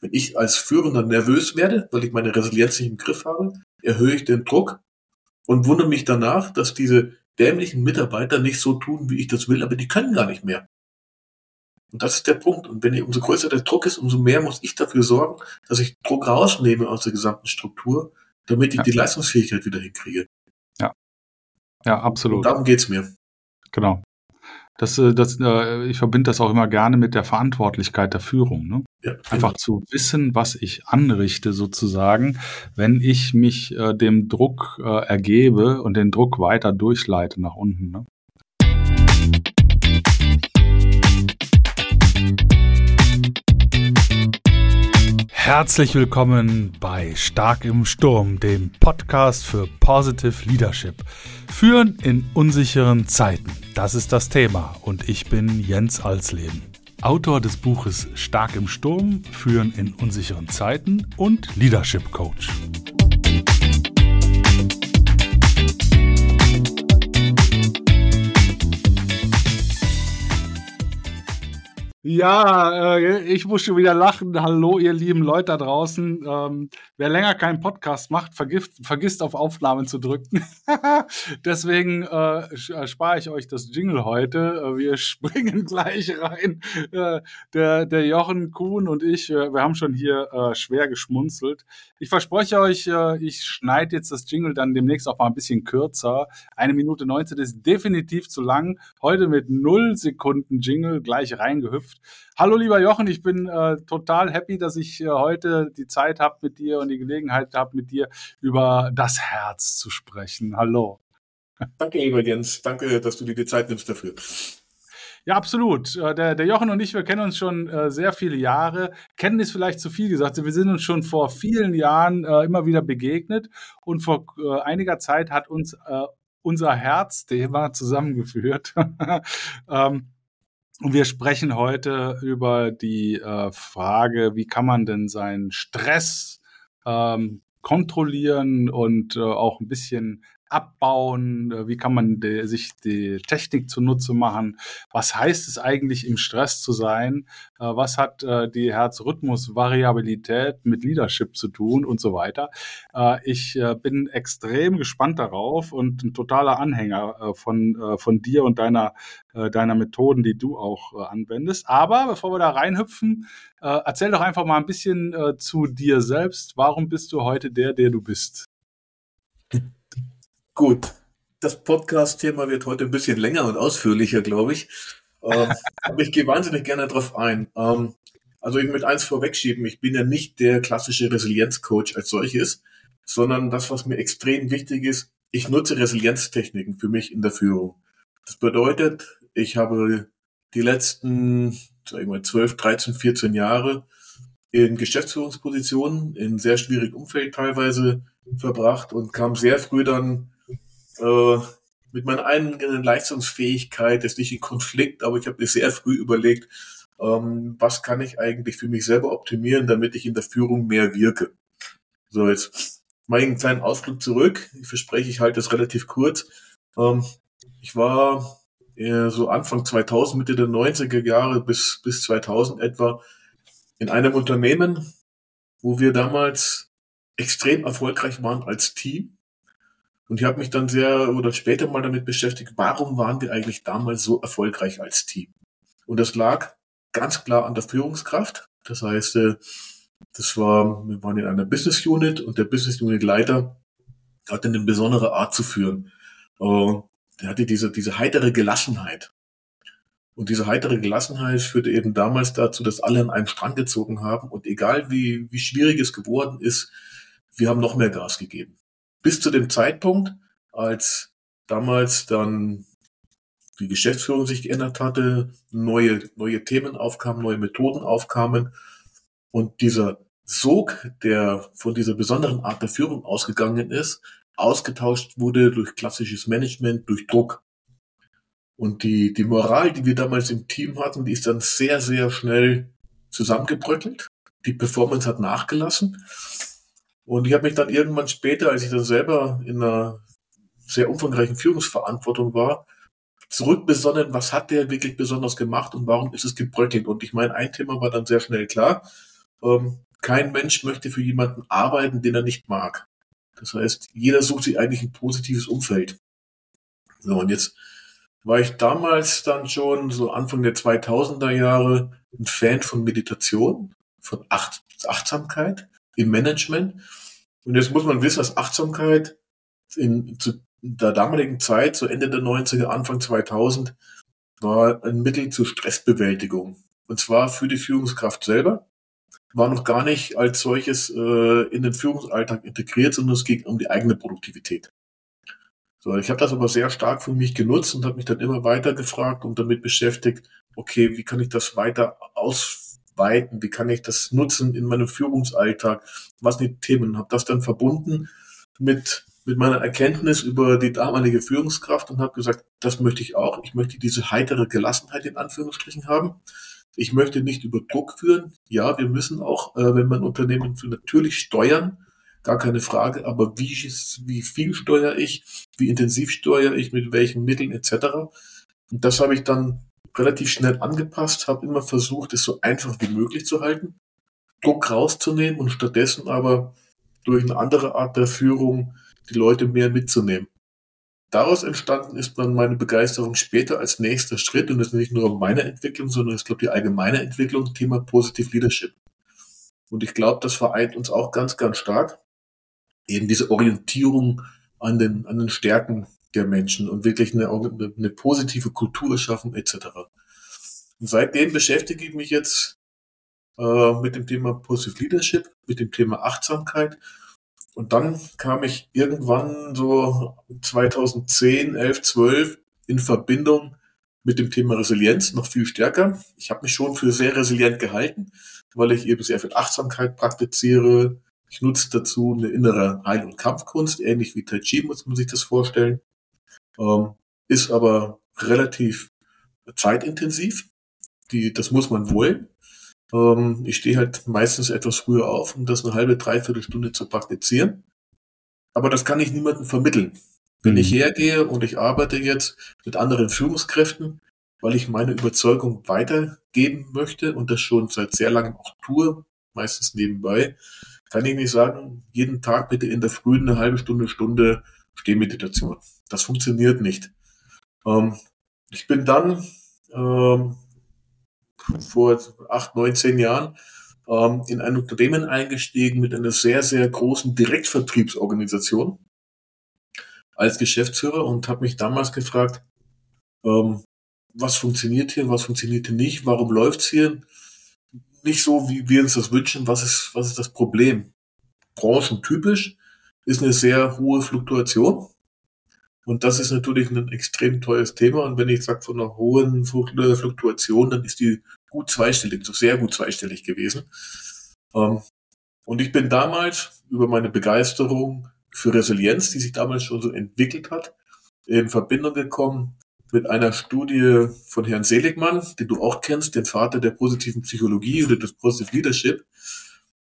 Wenn ich als Führender nervös werde, weil ich meine Resilienz nicht im Griff habe, erhöhe ich den Druck und wundere mich danach, dass diese dämlichen Mitarbeiter nicht so tun, wie ich das will, aber die können gar nicht mehr. Und das ist der Punkt. Und wenn umso größer der Druck ist, umso mehr muss ich dafür sorgen, dass ich Druck rausnehme aus der gesamten Struktur, damit ich ja. die Leistungsfähigkeit wieder hinkriege. Ja. Ja, absolut. Und darum geht's mir. Genau. Das, äh, das, äh, ich verbinde das auch immer gerne mit der Verantwortlichkeit der Führung. Ne? Ja. Einfach zu wissen, was ich anrichte sozusagen, wenn ich mich äh, dem Druck äh, ergebe und den Druck weiter durchleite nach unten. Ne? Herzlich willkommen bei Stark im Sturm, dem Podcast für Positive Leadership. Führen in unsicheren Zeiten, das ist das Thema und ich bin Jens Alsleben. Autor des Buches Stark im Sturm, Führen in unsicheren Zeiten und Leadership Coach. Ja, äh, ich muss schon wieder lachen. Hallo, ihr lieben Leute da draußen. Ähm, wer länger keinen Podcast macht, vergift, vergisst auf Aufnahmen zu drücken. Deswegen äh, äh, spare ich euch das Jingle heute. Äh, wir springen gleich rein. Der, der Jochen Kuhn und ich, wir, haben schon hier schwer geschmunzelt. Ich verspreche euch, ich schneide jetzt das Jingle dann demnächst auch mal ein bisschen kürzer. Eine Minute 19 ist definitiv zu lang. Heute mit null Sekunden Jingle gleich reingehüpft. Hallo lieber Jochen, ich bin äh, total happy, dass ich äh, heute die Zeit habe mit dir und die Gelegenheit habe, mit dir über das Herz zu sprechen. Hallo. Danke, lieber Jens. Danke, dass du dir die Zeit nimmst dafür. Ja, absolut. Äh, der, der Jochen und ich, wir kennen uns schon äh, sehr viele Jahre. Kennen ist vielleicht zu viel gesagt. Wir sind uns schon vor vielen Jahren äh, immer wieder begegnet und vor einiger Zeit hat uns unser Herzthema zusammengeführt. ähm, und wir sprechen heute über die Frage, wie kann man denn seinen Stress ähm, kontrollieren und auch ein bisschen abbauen? Äh, wie kann man de, sich die Technik zunutze machen? Was heißt es eigentlich, im Stress zu sein? Äh, was hat äh, die Herzrhythmusvariabilität mit Leadership zu tun und so weiter? ich bin extrem gespannt darauf und ein totaler Anhänger von, von dir und deiner, deiner Methoden, die du auch anwendest. Aber bevor wir da reinhüpfen, erzähl doch einfach mal ein bisschen zu dir selbst. Warum bist du heute der, der du bist? Gut, das Podcast-Thema wird heute ein bisschen länger und ausführlicher, glaube ich. Ähm, aber ich gehe wahnsinnig gerne darauf ein. Ähm, also ich möchte eins vorwegschieben, ich bin ja nicht der klassische Resilienzcoach als solches, sondern das, was mir extrem wichtig ist, ich nutze Resilienztechniken für mich in der Führung. Das bedeutet, ich habe die letzten, sagen wir, 12, 13, 14 Jahre in Geschäftsführungspositionen, in sehr schwierigen Umfeld teilweise verbracht und kam sehr früh dann äh, mit meiner eigenen Leistungsfähigkeit ist nicht in Konflikt, aber ich habe mir sehr früh überlegt, ähm, was kann ich eigentlich für mich selber optimieren, damit ich in der Führung mehr wirke. So, jetzt mache ich einen kleinen Ausflug zurück. Ich verspreche, ich halte es relativ kurz. Ähm, ich war äh, so Anfang 2000, Mitte der 90er Jahre bis, bis 2000 etwa in einem Unternehmen, wo wir damals extrem erfolgreich waren als Team und ich habe mich dann sehr oder später mal damit beschäftigt, warum waren wir eigentlich damals so erfolgreich als Team? Und das lag ganz klar an der Führungskraft. Das heißt, äh, das war, wir waren in einer Business Unit und der Business Unit Leiter hatte eine besondere Art zu führen. Der hatte diese, diese heitere Gelassenheit. Und diese heitere Gelassenheit führte eben damals dazu, dass alle an einem Strang gezogen haben und egal wie, wie schwierig es geworden ist, wir haben noch mehr Gas gegeben bis zu dem Zeitpunkt, als damals dann die Geschäftsführung sich geändert hatte, neue, neue Themen aufkamen, neue Methoden aufkamen und dieser Sog, der von dieser besonderen Art der Führung ausgegangen ist, ausgetauscht wurde durch klassisches Management, durch Druck. Und die, die Moral, die wir damals im Team hatten, die ist dann sehr, sehr schnell zusammengebröckelt. Die Performance hat nachgelassen. Und ich habe mich dann irgendwann später, als ich dann selber in einer sehr umfangreichen Führungsverantwortung war, zurückbesonnen, was hat der wirklich besonders gemacht und warum ist es gebröckelt? Und ich meine, ein Thema war dann sehr schnell klar. Ähm, kein Mensch möchte für jemanden arbeiten, den er nicht mag. Das heißt, jeder sucht sich eigentlich ein positives Umfeld. So, und jetzt war ich damals dann schon, so Anfang der 2000er Jahre, ein Fan von Meditation, von Acht Achtsamkeit im Management. Und jetzt muss man wissen, dass Achtsamkeit in, zu der damaligen Zeit, so Ende der 90er, Anfang 2000, war ein Mittel zur Stressbewältigung. Und zwar für die Führungskraft selber. War noch gar nicht als solches äh, in den Führungsalltag integriert, sondern es ging um die eigene Produktivität. So, ich habe das aber sehr stark für mich genutzt und habe mich dann immer weiter gefragt und damit beschäftigt, okay, wie kann ich das weiter ausweiten, wie kann ich das nutzen in meinem Führungsalltag, was sind die Themen, habe das dann verbunden mit mit meiner Erkenntnis über die damalige Führungskraft und habe gesagt, das möchte ich auch. Ich möchte diese heitere Gelassenheit in Anführungsstrichen haben. Ich möchte nicht über Druck führen. Ja, wir müssen auch, äh, wenn man Unternehmen für natürlich steuern, gar keine Frage. Aber wie, wie viel steuere ich? Wie intensiv steuere ich? Mit welchen Mitteln etc. Und das habe ich dann relativ schnell angepasst, habe immer versucht, es so einfach wie möglich zu halten, Druck rauszunehmen und stattdessen aber durch eine andere Art der Führung die Leute mehr mitzunehmen. Daraus entstanden ist dann meine Begeisterung später als nächster Schritt und das ist nicht nur meine Entwicklung, sondern ich glaube die allgemeine Entwicklung, Thema Positive Leadership. Und ich glaube, das vereint uns auch ganz, ganz stark. Eben diese Orientierung an den, an den Stärken der Menschen und wirklich eine, eine positive Kultur schaffen etc. Und seitdem beschäftige ich mich jetzt äh, mit dem Thema Positive Leadership, mit dem Thema Achtsamkeit und dann kam ich irgendwann so 2010, 11, 12 in Verbindung mit dem Thema Resilienz noch viel stärker. Ich habe mich schon für sehr resilient gehalten, weil ich eben sehr viel Achtsamkeit praktiziere. Ich nutze dazu eine innere Heil- und Kampfkunst, ähnlich wie Tai Chi muss man sich das vorstellen. Ähm, ist aber relativ zeitintensiv. Die, das muss man wollen. Ähm, ich stehe halt meistens etwas früher auf, um das eine halbe, dreiviertel Stunde zu praktizieren. Aber das kann ich niemandem vermitteln. Wenn mhm. ich hergehe und ich arbeite jetzt mit anderen Führungskräften, weil ich meine Überzeugung weitergeben möchte und das schon seit sehr langem auch tue, meistens nebenbei, kann ich nicht sagen, jeden Tag bitte in der Früh eine halbe Stunde, Stunde Stehmeditation. Das funktioniert nicht. Ähm, ich bin dann ähm, vor acht, neun, zehn Jahren ähm, in ein Unternehmen eingestiegen mit einer sehr, sehr großen Direktvertriebsorganisation als Geschäftsführer und habe mich damals gefragt, ähm, was funktioniert hier, was funktioniert hier nicht, warum läuft's hier nicht so, wie wir uns das wünschen, was ist, was ist das Problem? Branchentypisch ist eine sehr hohe Fluktuation. Und das ist natürlich ein extrem teures Thema. Und wenn ich sage von einer hohen Fluktuation, dann ist die gut zweistellig, so sehr gut zweistellig gewesen. Ähm, und ich bin damals über meine Begeisterung für Resilienz, die sich damals schon so entwickelt hat, in Verbindung gekommen mit einer Studie von Herrn Seligmann, den du auch kennst, den Vater der positiven Psychologie oder des Positive Leadership.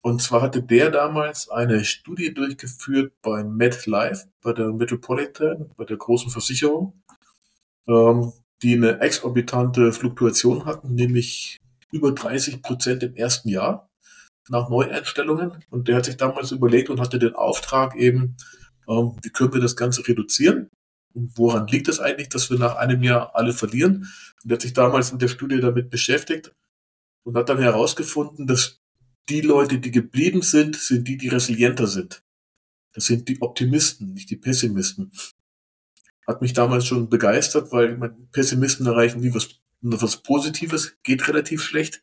Und zwar hatte der damals eine Studie durchgeführt bei MedLife, bei der Metropolitan, bei der großen Versicherung, ähm, die eine exorbitante Fluktuation hatten, nämlich über 30 Prozent im ersten Jahr nach Neueinstellungen. Und der hat sich damals überlegt und hatte den Auftrag eben, ähm, wie können wir das Ganze reduzieren? Und woran liegt es eigentlich, dass wir nach einem Jahr alle verlieren? Und der hat sich damals in der Studie damit beschäftigt und hat dann herausgefunden, dass die Leute, die geblieben sind, sind die, die resilienter sind. Das sind die Optimisten, nicht die Pessimisten. Hat mich damals schon begeistert, weil Pessimisten erreichen nie was, was Positives, geht relativ schlecht.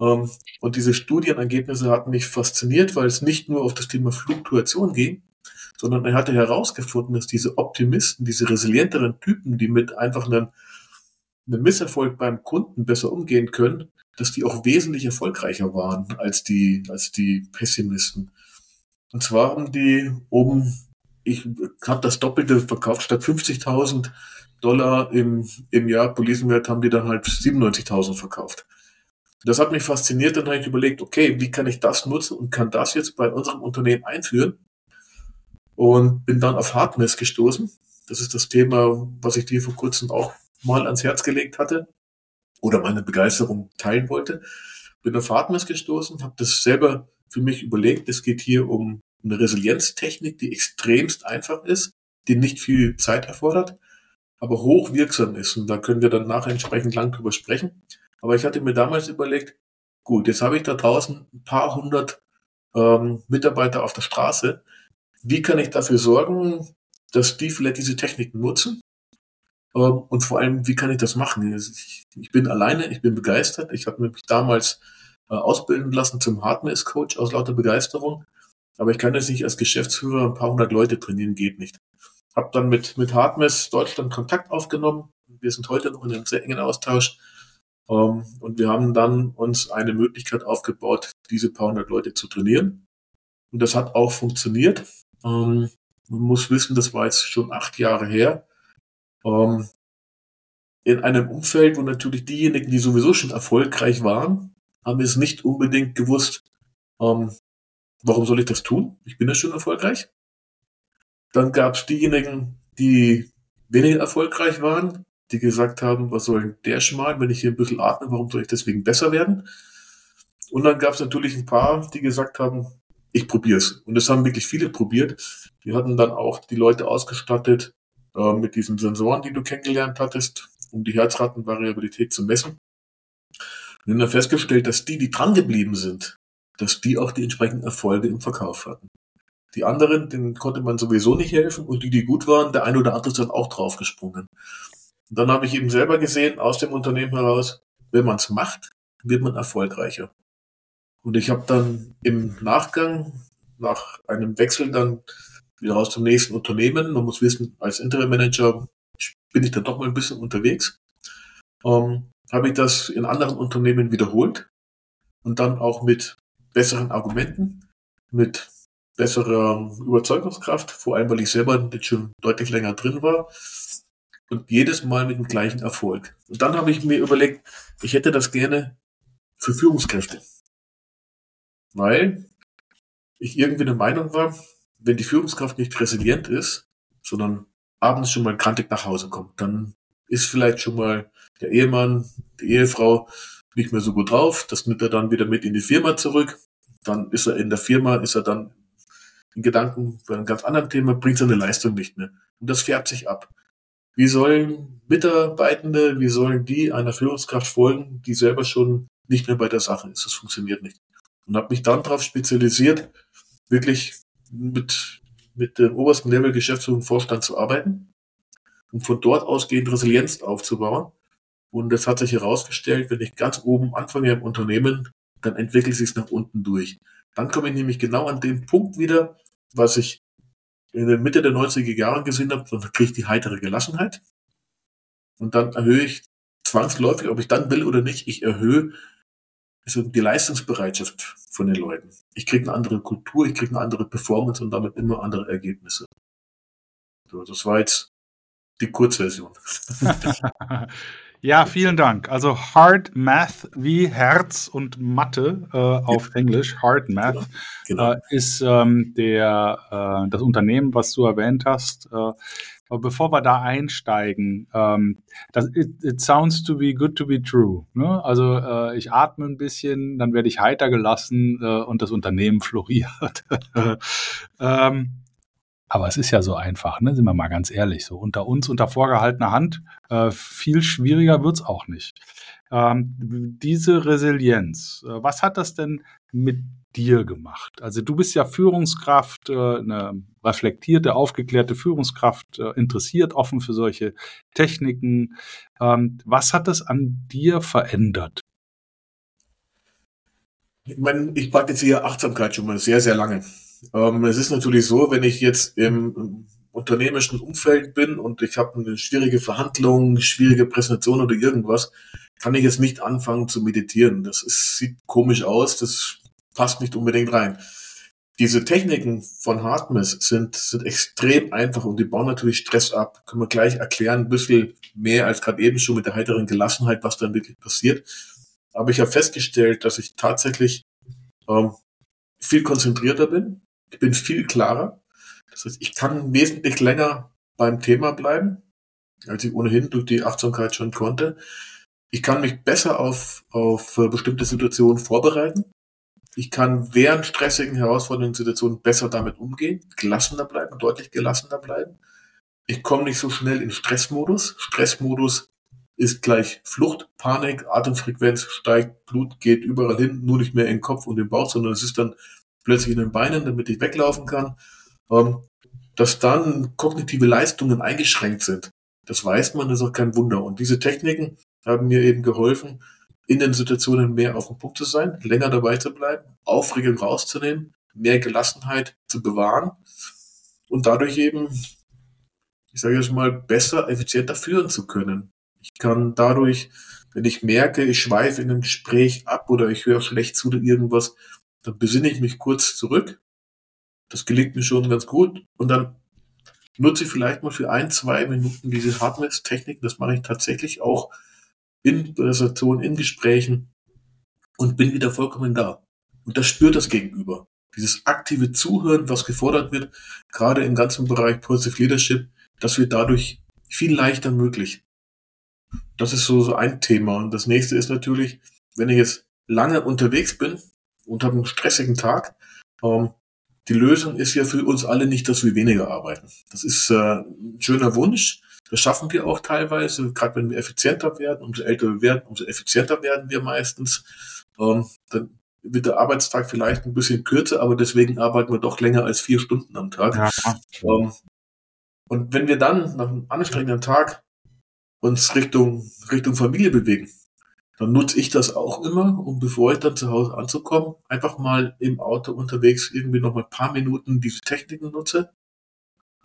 Ähm, und diese Studienergebnisse hatten mich fasziniert, weil es nicht nur auf das Thema Fluktuation ging, sondern er hatte herausgefunden, dass diese Optimisten, diese resilienteren Typen, die mit einfach einem, einem Misserfolg beim Kunden besser umgehen können, dass die auch wesentlich erfolgreicher waren als die, als die Pessimisten. Und zwar haben die um, ich habe das Doppelte verkauft, statt 50.000 Dollar im, im Jahr Policenwert haben die dann halt 97.000 verkauft. Das hat mich fasziniert, dann habe ich überlegt, okay, wie kann ich das nutzen und kann das jetzt bei unserem Unternehmen einführen? Und bin dann auf Hardness gestoßen. Das ist das Thema, was ich dir vor kurzem auch mal ans Herz gelegt hatte oder meine Begeisterung teilen wollte. Bin auf Hardness gestoßen, habe das selber für mich überlegt, es geht hier um eine Resilienztechnik, die extremst einfach ist, die nicht viel Zeit erfordert, aber hochwirksam ist. Und da können wir dann nachher entsprechend lang drüber sprechen. Aber ich hatte mir damals überlegt, gut, jetzt habe ich da draußen ein paar hundert ähm, Mitarbeiter auf der Straße. Wie kann ich dafür sorgen, dass die vielleicht diese Techniken nutzen? Ähm, und vor allem, wie kann ich das machen? Ich, ich bin alleine, ich bin begeistert. Ich habe mich damals äh, ausbilden lassen zum Hardness-Coach aus lauter Begeisterung. Aber ich kann jetzt nicht als Geschäftsführer ein paar hundert Leute trainieren, geht nicht. Hab dann mit, mit Hardmess Deutschland Kontakt aufgenommen. Wir sind heute noch in einem sehr engen Austausch. Ähm, und wir haben dann uns eine Möglichkeit aufgebaut, diese paar hundert Leute zu trainieren. Und das hat auch funktioniert. Ähm, man muss wissen, das war jetzt schon acht Jahre her. Ähm, in einem Umfeld, wo natürlich diejenigen, die sowieso schon erfolgreich waren, haben es nicht unbedingt gewusst, warum soll ich das tun? Ich bin ja schon erfolgreich. Dann gab es diejenigen, die weniger erfolgreich waren, die gesagt haben, was soll denn der Schmal, wenn ich hier ein bisschen atme, warum soll ich deswegen besser werden? Und dann gab es natürlich ein paar, die gesagt haben, ich probiere es. Und das haben wirklich viele probiert. Wir hatten dann auch die Leute ausgestattet äh, mit diesen Sensoren, die du kennengelernt hattest, um die Herzratenvariabilität zu messen. Und haben dann festgestellt, dass die, die dran geblieben sind, dass die auch die entsprechenden Erfolge im Verkauf hatten. Die anderen, denen konnte man sowieso nicht helfen und die, die gut waren, der eine oder andere ist dann auch draufgesprungen. Und dann habe ich eben selber gesehen, aus dem Unternehmen heraus, wenn man es macht, wird man erfolgreicher. Und ich habe dann im Nachgang, nach einem Wechsel dann wieder raus zum nächsten Unternehmen, man muss wissen, als Interim Manager bin ich dann doch mal ein bisschen unterwegs, ähm, habe ich das in anderen Unternehmen wiederholt und dann auch mit besseren Argumenten, mit besserer Überzeugungskraft, vor allem weil ich selber jetzt schon deutlich länger drin war und jedes Mal mit dem gleichen Erfolg. Und dann habe ich mir überlegt, ich hätte das gerne für Führungskräfte. Weil ich irgendwie der Meinung war, wenn die Führungskraft nicht resilient ist, sondern abends schon mal krantig nach Hause kommt, dann ist vielleicht schon mal der Ehemann, die Ehefrau nicht mehr so gut drauf. Das nimmt er dann wieder mit in die Firma zurück. Dann ist er in der Firma, ist er dann in Gedanken bei einem ganz anderen Thema, bringt seine Leistung nicht mehr. Und das färbt sich ab. Wie sollen Mitarbeitende, wie sollen die einer Führungskraft folgen, die selber schon nicht mehr bei der Sache ist? Das funktioniert nicht. Und habe mich dann darauf spezialisiert, wirklich mit, mit dem obersten Level Geschäftsführung Vorstand zu arbeiten und von dort ausgehend Resilienz aufzubauen. Und das hat sich herausgestellt, wenn ich ganz oben anfange im Unternehmen, dann entwickelt sich es nach unten durch. Dann komme ich nämlich genau an den Punkt wieder, was ich in der Mitte der 90er Jahre gesehen habe, dann kriege ich die heitere Gelassenheit. Und dann erhöhe ich zwangsläufig, ob ich dann will oder nicht, ich erhöhe also die Leistungsbereitschaft von den Leuten. Ich kriege eine andere Kultur, ich kriege eine andere Performance und damit immer andere Ergebnisse. So, das war jetzt die Kurzversion. Ja, vielen Dank. Also Hard Math wie Herz und Mathe äh, auf ja. Englisch, Hard Math, genau. Genau. Äh, ist ähm, der, äh, das Unternehmen, was du erwähnt hast. Aber bevor wir da einsteigen, ähm, das, it, it, sounds to be good to be true. Ne? Also äh, ich atme ein bisschen, dann werde ich heiter gelassen äh, und das Unternehmen floriert. ähm, aber es ist ja so einfach, ne? sind wir mal ganz ehrlich. So unter uns, unter vorgehaltener Hand, äh, viel schwieriger wird's auch nicht. Ähm, diese Resilienz, äh, was hat das denn mit dir gemacht? Also du bist ja Führungskraft, äh, eine reflektierte, aufgeklärte Führungskraft, äh, interessiert, offen für solche Techniken. Ähm, was hat das an dir verändert? Ich meine, ich praktiziere Achtsamkeit schon mal sehr, sehr lange. Ähm, es ist natürlich so, wenn ich jetzt im unternehmerischen Umfeld bin und ich habe eine schwierige Verhandlung, schwierige Präsentation oder irgendwas, kann ich jetzt nicht anfangen zu meditieren. Das ist, sieht komisch aus, das passt nicht unbedingt rein. Diese Techniken von Hartmess sind, sind extrem einfach und die bauen natürlich Stress ab. Können wir gleich erklären, ein bisschen mehr als gerade eben schon mit der heiteren Gelassenheit, was dann wirklich passiert. Aber ich habe festgestellt, dass ich tatsächlich ähm, viel konzentrierter bin, ich bin viel klarer. Das heißt, ich kann wesentlich länger beim Thema bleiben, als ich ohnehin durch die Achtsamkeit schon konnte. Ich kann mich besser auf, auf äh, bestimmte Situationen vorbereiten. Ich kann während stressigen, herausfordernden Situationen besser damit umgehen, gelassener bleiben, deutlich gelassener bleiben. Ich komme nicht so schnell in Stressmodus. Stressmodus ist gleich Flucht, Panik, Atemfrequenz steigt, Blut geht überall hin, nur nicht mehr in den Kopf und den Bauch, sondern es ist dann plötzlich in den Beinen, damit ich weglaufen kann. Ähm, dass dann kognitive Leistungen eingeschränkt sind, das weiß man, das ist auch kein Wunder. Und diese Techniken haben mir eben geholfen, in den Situationen mehr auf dem Punkt zu sein, länger dabei zu bleiben, Aufregung rauszunehmen, mehr Gelassenheit zu bewahren und dadurch eben, ich sage jetzt mal, besser, effizienter führen zu können. Ich kann dadurch, wenn ich merke, ich schweife in einem Gespräch ab oder ich höre schlecht zu oder irgendwas, dann besinne ich mich kurz zurück. Das gelingt mir schon ganz gut und dann nutze ich vielleicht mal für ein, zwei Minuten diese Hardness-Technik. Das mache ich tatsächlich auch in Präsentationen, in Gesprächen und bin wieder vollkommen da. Und das spürt das Gegenüber. Dieses aktive Zuhören, was gefordert wird, gerade im ganzen Bereich Positive Leadership, das wird dadurch viel leichter möglich. Das ist so, so ein Thema. Und das nächste ist natürlich, wenn ich jetzt lange unterwegs bin und habe einen stressigen Tag, ähm, die Lösung ist ja für uns alle nicht, dass wir weniger arbeiten. Das ist äh, ein schöner Wunsch. Das schaffen wir auch teilweise, gerade wenn wir effizienter werden, umso älter wir werden, umso effizienter werden wir meistens. Ähm, dann wird der Arbeitstag vielleicht ein bisschen kürzer, aber deswegen arbeiten wir doch länger als vier Stunden am Tag. Ja. Ähm, und wenn wir dann nach einem anstrengenden Tag uns Richtung, Richtung Familie bewegen, dann nutze ich das auch immer, um bevor ich dann zu Hause anzukommen, einfach mal im Auto unterwegs irgendwie noch mal ein paar Minuten diese Techniken nutze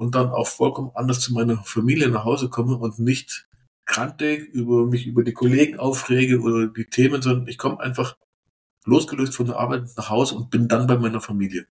und dann auch vollkommen anders zu meiner Familie nach Hause komme und nicht krantig über mich über die Kollegen aufrege oder die Themen, sondern ich komme einfach losgelöst von der Arbeit nach Hause und bin dann bei meiner Familie.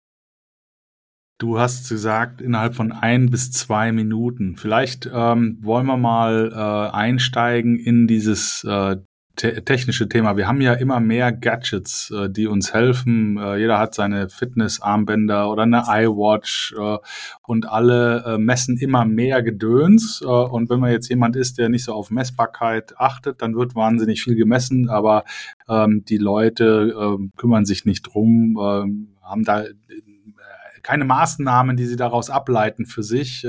Du hast gesagt, innerhalb von ein bis zwei Minuten. Vielleicht ähm, wollen wir mal äh, einsteigen in dieses äh, te technische Thema. Wir haben ja immer mehr Gadgets, äh, die uns helfen. Äh, jeder hat seine Fitnessarmbänder oder eine iWatch äh, und alle äh, messen immer mehr Gedöns. Äh, und wenn man jetzt jemand ist, der nicht so auf Messbarkeit achtet, dann wird wahnsinnig viel gemessen, aber ähm, die Leute äh, kümmern sich nicht drum, äh, haben da äh, keine Maßnahmen, die sie daraus ableiten für sich.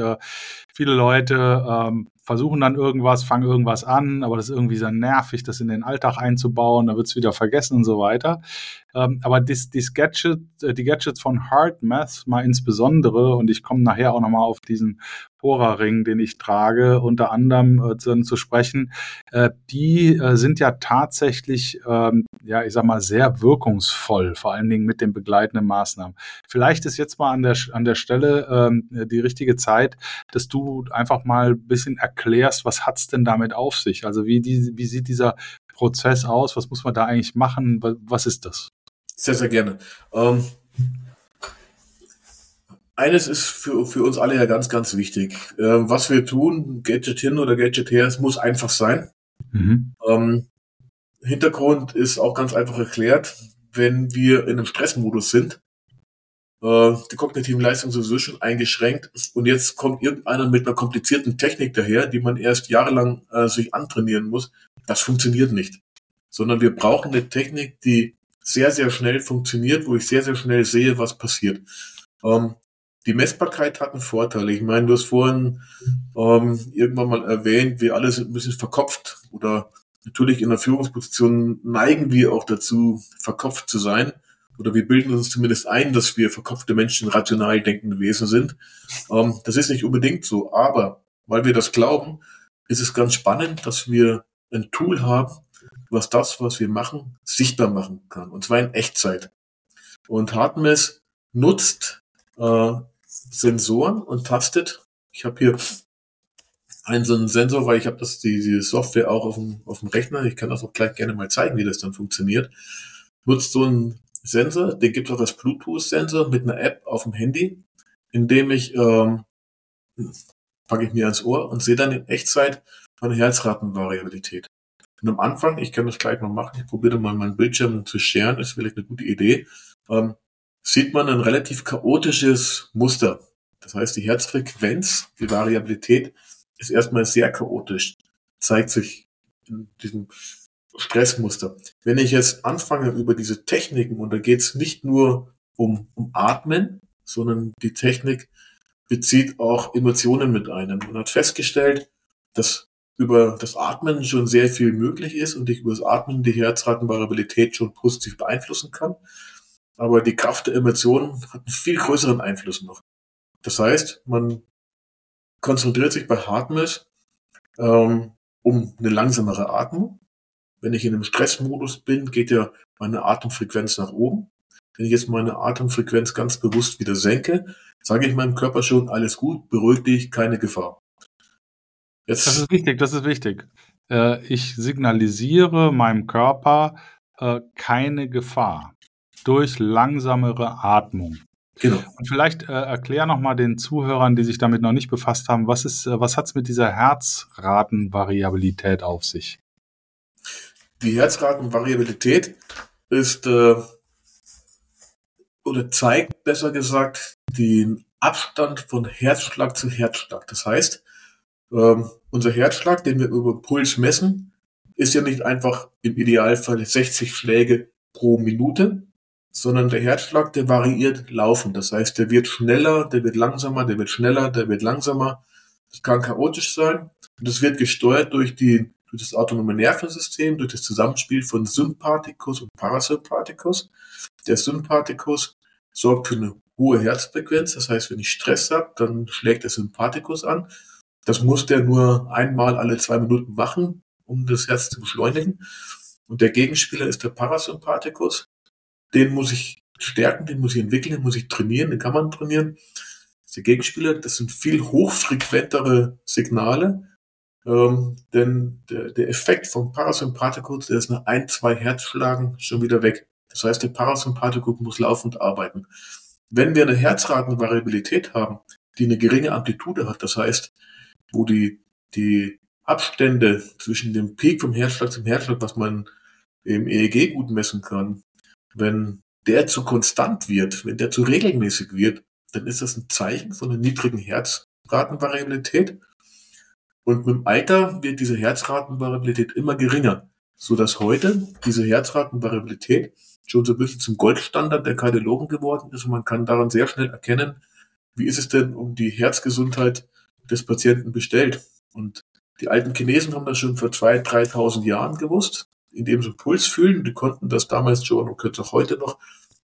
Viele Leute ähm, versuchen dann irgendwas, fangen irgendwas an, aber das ist irgendwie so nervig, das in den Alltag einzubauen, da wird es wieder vergessen und so weiter. Ähm, aber dies, dies Gadget, äh, die Gadgets von Hard Math mal insbesondere, und ich komme nachher auch nochmal auf diesen Bohrerring, den ich trage, unter anderem äh, zu, zu, sprechen, äh, die äh, sind ja tatsächlich, ähm, ja, ich sag mal, sehr wirkungsvoll, vor allen Dingen mit den begleitenden Maßnahmen. Vielleicht ist jetzt mal an der, an der Stelle ähm, die richtige Zeit, dass du einfach mal ein bisschen erklärst, was hat's denn damit auf sich? Also wie, die, wie sieht dieser Prozess aus? Was muss man da eigentlich machen? Was ist das? Sehr, sehr gerne. Ähm, eines ist für, für uns alle ja ganz, ganz wichtig. Ähm, was wir tun, Gadget hin oder Gadget her, es muss einfach sein. Mhm. Ähm, Hintergrund ist auch ganz einfach erklärt. Wenn wir in einem Stressmodus sind, äh, die kognitiven Leistungen sowieso schon eingeschränkt und jetzt kommt irgendeiner mit einer komplizierten Technik daher, die man erst jahrelang äh, sich antrainieren muss, das funktioniert nicht. Sondern wir brauchen eine Technik, die sehr, sehr schnell funktioniert, wo ich sehr, sehr schnell sehe, was passiert. Ähm, die Messbarkeit hat einen Vorteil. Ich meine, du hast vorhin ähm, irgendwann mal erwähnt, wir alle sind ein bisschen verkopft oder natürlich in der Führungsposition neigen wir auch dazu, verkopft zu sein. Oder wir bilden uns zumindest ein, dass wir verkopfte Menschen rational denkende Wesen sind. Ähm, das ist nicht unbedingt so, aber weil wir das glauben, ist es ganz spannend, dass wir ein Tool haben, was das, was wir machen, sichtbar machen kann. Und zwar in Echtzeit. Und Hardmess nutzt äh, Sensoren und tastet. Ich habe hier einen so einen Sensor, weil ich habe das die, die Software auch auf dem, auf dem Rechner. Ich kann das auch gleich gerne mal zeigen, wie das dann funktioniert. Nutzt so einen Sensor, den gibt es auch als Bluetooth-Sensor mit einer App auf dem Handy, in dem ich ähm, packe ich mir ans Ohr und sehe dann in Echtzeit meine Herzratenvariabilität. Und am Anfang, ich kann das gleich mal machen, ich probiere mal meinen Bildschirm zu scheren, ist vielleicht eine gute Idee, ähm, sieht man ein relativ chaotisches Muster. Das heißt, die Herzfrequenz, die Variabilität ist erstmal sehr chaotisch. Zeigt sich in diesem Stressmuster. Wenn ich jetzt anfange über diese Techniken, und da geht es nicht nur um, um Atmen, sondern die Technik bezieht auch Emotionen mit ein. Man hat festgestellt, dass über das Atmen schon sehr viel möglich ist und ich über das Atmen die Herzratenvariabilität schon positiv beeinflussen kann. Aber die Kraft der Emotionen hat einen viel größeren Einfluss noch. Das heißt, man konzentriert sich bei Hardness ähm, um eine langsamere Atmung. Wenn ich in einem Stressmodus bin, geht ja meine Atemfrequenz nach oben. Wenn ich jetzt meine Atemfrequenz ganz bewusst wieder senke, sage ich meinem Körper schon, alles gut, beruhig dich, keine Gefahr. Jetzt das ist wichtig, das ist wichtig. Äh, ich signalisiere meinem Körper äh, keine Gefahr durch langsamere Atmung. Genau. Und vielleicht äh, erklär noch mal den Zuhörern, die sich damit noch nicht befasst haben, was ist, äh, was hat's mit dieser Herzratenvariabilität auf sich? Die Herzratenvariabilität ist äh, oder zeigt besser gesagt den Abstand von Herzschlag zu Herzschlag. Das heißt, ähm, unser Herzschlag, den wir über Puls messen, ist ja nicht einfach im Idealfall 60 Schläge pro Minute, sondern der Herzschlag, der variiert laufend. Das heißt, der wird schneller, der wird langsamer, der wird schneller, der wird langsamer. Das kann chaotisch sein. Und das wird gesteuert durch die, durch das autonome Nervensystem, durch das Zusammenspiel von Sympathikus und Parasympathikus. Der Sympathikus sorgt für eine hohe Herzfrequenz. Das heißt, wenn ich Stress habe, dann schlägt der Sympathikus an. Das muss der nur einmal alle zwei Minuten machen, um das Herz zu beschleunigen. Und der Gegenspieler ist der Parasympathikus. Den muss ich stärken, den muss ich entwickeln, den muss ich trainieren, den kann man trainieren. Das ist der Gegenspieler, das sind viel hochfrequentere Signale, ähm, denn der, der Effekt vom Parasympathikus, der ist nach ein, zwei Herzschlagen schon wieder weg. Das heißt, der Parasympathikus muss laufend arbeiten. Wenn wir eine Herzratenvariabilität haben, die eine geringe Amplitude hat, das heißt, wo die, die Abstände zwischen dem Peak vom Herzschlag zum Herzschlag, was man im EEG gut messen kann, wenn der zu konstant wird, wenn der zu regelmäßig wird, dann ist das ein Zeichen von einer niedrigen Herzratenvariabilität. Und mit dem Alter wird diese Herzratenvariabilität immer geringer, so dass heute diese Herzratenvariabilität schon so ein bisschen zum Goldstandard der Kardiologen geworden ist und man kann daran sehr schnell erkennen, wie ist es denn um die Herzgesundheit des Patienten bestellt. Und die alten Chinesen haben das schon vor 2.000, 3.000 Jahren gewusst, indem sie Puls fühlen. Die konnten das damals schon und können es auch heute noch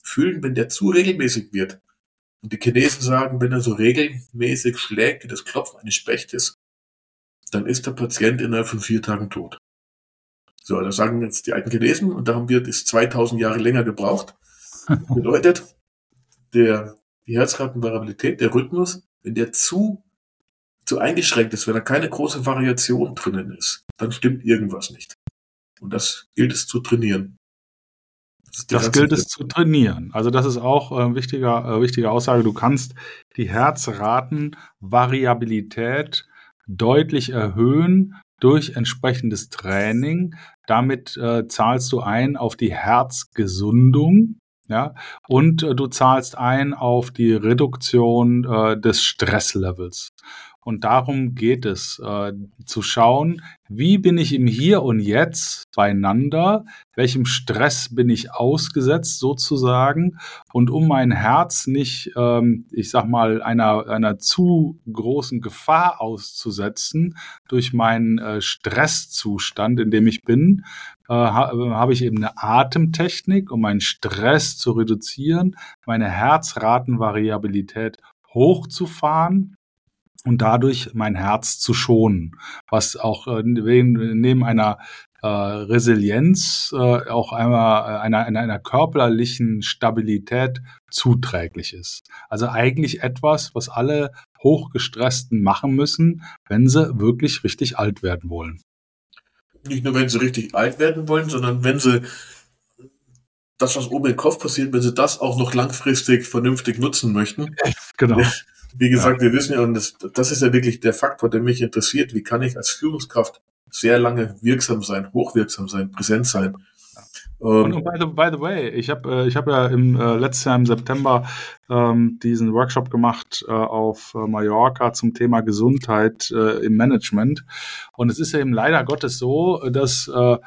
fühlen, wenn der zu regelmäßig wird. Und die Chinesen sagen, wenn er so regelmäßig schlägt wie das Klopfen eines Spechtes, dann ist der Patient innerhalb von vier Tagen tot. So, das sagen jetzt die alten Chinesen und da haben wir das 2000 Jahre länger gebraucht. Bedeutet, der, die Herzratenvariabilität, der Rhythmus, wenn der zu zu eingeschränkt ist, wenn da keine große Variation drinnen ist, dann stimmt irgendwas nicht. Und das gilt es zu trainieren. Das, das gilt es zu trainieren. Also das ist auch äh, wichtiger, äh, wichtige Aussage. Du kannst die Herzratenvariabilität deutlich erhöhen durch entsprechendes Training. Damit äh, zahlst du ein auf die Herzgesundung. Ja, und äh, du zahlst ein auf die Reduktion äh, des Stresslevels. Und darum geht es, äh, zu schauen, wie bin ich im Hier und Jetzt beieinander, welchem Stress bin ich ausgesetzt sozusagen. Und um mein Herz nicht, ähm, ich sag mal, einer, einer zu großen Gefahr auszusetzen durch meinen äh, Stresszustand, in dem ich bin, äh, ha habe ich eben eine Atemtechnik, um meinen Stress zu reduzieren, meine Herzratenvariabilität hochzufahren und dadurch mein Herz zu schonen, was auch äh, neben einer äh, Resilienz äh, auch einmal äh, einer, einer, einer körperlichen Stabilität zuträglich ist. Also eigentlich etwas, was alle Hochgestressten machen müssen, wenn sie wirklich richtig alt werden wollen. Nicht nur, wenn sie richtig alt werden wollen, sondern wenn sie das, was oben im Kopf passiert, wenn sie das auch noch langfristig vernünftig nutzen möchten. Genau. Wie gesagt, ja. wir wissen ja, und das, das ist ja wirklich der Faktor, der mich interessiert. Wie kann ich als Führungskraft sehr lange wirksam sein, hochwirksam sein, präsent sein? Und, und by, the, by, the, way, ich habe äh, ich hab ja im äh, letztes Jahr im September ähm, diesen Workshop gemacht äh, auf äh, Mallorca zum Thema Gesundheit äh, im Management. Und es ist ja eben leider Gottes so, dass äh,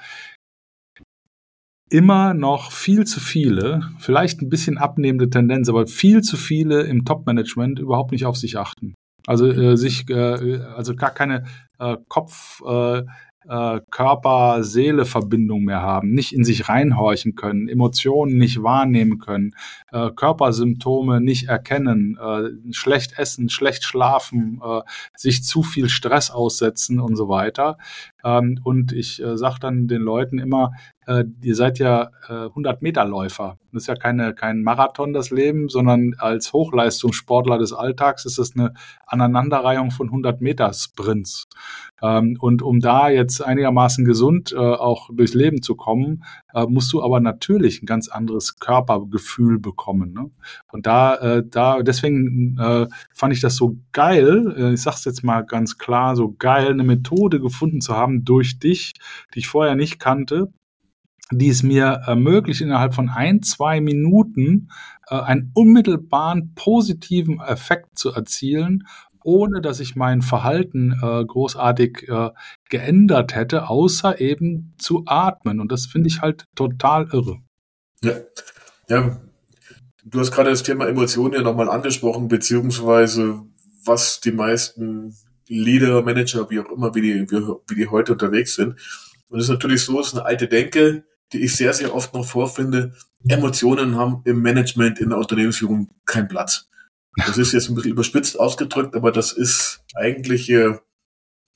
immer noch viel zu viele, vielleicht ein bisschen abnehmende Tendenz, aber viel zu viele im Top-Management überhaupt nicht auf sich achten. Also äh, sich, äh, also gar keine äh, Kopf, äh, äh, Körper-Seele-Verbindung mehr haben, nicht in sich reinhorchen können, Emotionen nicht wahrnehmen können, äh, Körpersymptome nicht erkennen, äh, schlecht essen, schlecht schlafen, äh, sich zu viel Stress aussetzen und so weiter. Ähm, und ich äh, sage dann den Leuten immer, äh, ihr seid ja äh, 100-Meter-Läufer. Das ist ja keine, kein Marathon, das Leben, sondern als Hochleistungssportler des Alltags ist es eine Aneinanderreihung von 100-Meter-Sprints. Ähm, und um da jetzt einigermaßen gesund äh, auch durchs Leben zu kommen, äh, musst du aber natürlich ein ganz anderes Körpergefühl bekommen. Ne? Und da, äh, da, deswegen äh, fand ich das so geil, äh, ich sag's jetzt mal ganz klar, so geil, eine Methode gefunden zu haben durch dich, die ich vorher nicht kannte, die es mir ermöglicht, innerhalb von ein, zwei Minuten äh, einen unmittelbaren positiven Effekt zu erzielen, ohne dass ich mein Verhalten äh, großartig äh, geändert hätte, außer eben zu atmen. Und das finde ich halt total irre. Ja, ja. Du hast gerade das Thema Emotionen ja nochmal angesprochen, beziehungsweise was die meisten Leader, Manager, wie auch immer, wie die, wie, wie die heute unterwegs sind. Und es ist natürlich so, es ist eine alte Denke, die ich sehr, sehr oft noch vorfinde. Emotionen haben im Management, in der Unternehmensführung keinen Platz. Das ist jetzt ein bisschen überspitzt ausgedrückt, aber das ist eigentlich äh,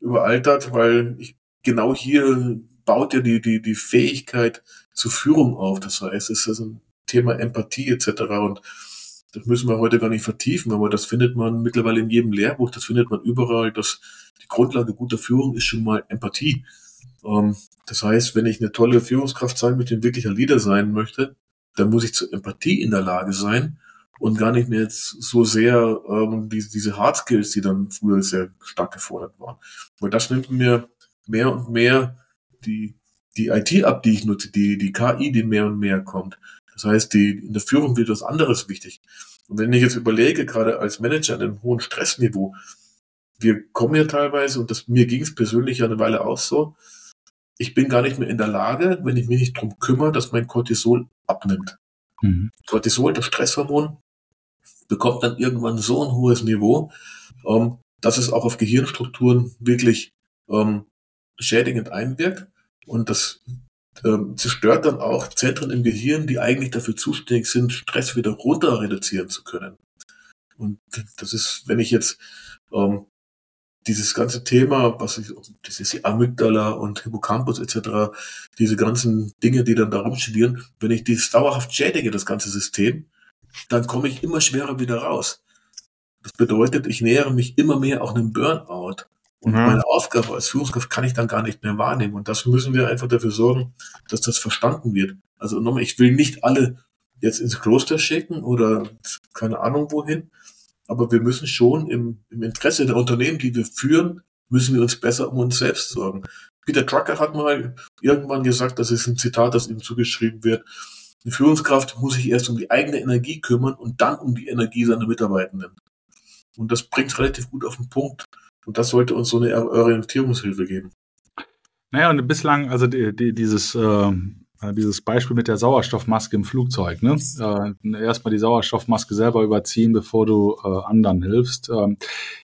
überaltert, weil ich, genau hier baut ja die, die, die Fähigkeit zur Führung auf. Das heißt, es ist ein Thema Empathie etc. Und das müssen wir heute gar nicht vertiefen, aber das findet man mittlerweile in jedem Lehrbuch, das findet man überall, dass die Grundlage guter Führung ist schon mal Empathie. Ähm, das heißt, wenn ich eine tolle Führungskraft sein möchte, ein wirklicher Leader sein möchte, dann muss ich zur Empathie in der Lage sein und gar nicht mehr jetzt so sehr ähm, die, diese Hard Skills, die dann früher sehr stark gefordert waren. Weil das nimmt mir mehr und mehr die, die IT ab, die ich nutze, die, die KI, die mehr und mehr kommt. Das heißt, die, in der Führung wird was anderes wichtig. Und wenn ich jetzt überlege, gerade als Manager an einem hohen Stressniveau, wir kommen ja teilweise, und das, mir ging es persönlich ja eine Weile auch so, ich bin gar nicht mehr in der Lage, wenn ich mich nicht drum kümmere, dass mein Cortisol abnimmt. Mhm. Cortisol, das Stresshormon, bekommt dann irgendwann so ein hohes Niveau, ähm, dass es auch auf Gehirnstrukturen wirklich ähm, schädigend einwirkt. Und das ähm, zerstört dann auch Zentren im Gehirn, die eigentlich dafür zuständig sind, Stress wieder runter reduzieren zu können. Und das ist, wenn ich jetzt ähm, dieses ganze Thema, was ich, das ist die Amygdala und Hippocampus etc., diese ganzen Dinge, die dann darum studieren, wenn ich dies dauerhaft schädige, das ganze System, dann komme ich immer schwerer wieder raus. Das bedeutet, ich nähere mich immer mehr auch einem Burnout. Und mhm. meine Aufgabe als Führungskraft kann ich dann gar nicht mehr wahrnehmen. Und das müssen wir einfach dafür sorgen, dass das verstanden wird. Also nochmal, ich will nicht alle jetzt ins Kloster schicken oder keine Ahnung wohin. Aber wir müssen schon im, im Interesse der Unternehmen, die wir führen, müssen wir uns besser um uns selbst sorgen. Peter Trucker hat mal irgendwann gesagt, das ist ein Zitat, das ihm zugeschrieben wird, eine Führungskraft muss sich erst um die eigene Energie kümmern und dann um die Energie seiner Mitarbeitenden. Und das bringt relativ gut auf den Punkt. Und das sollte uns so eine Orientierungshilfe geben. Naja, und bislang, also die, die, dieses, äh, dieses Beispiel mit der Sauerstoffmaske im Flugzeug, ne? Äh, erstmal die Sauerstoffmaske selber überziehen, bevor du äh, anderen hilfst. Ähm,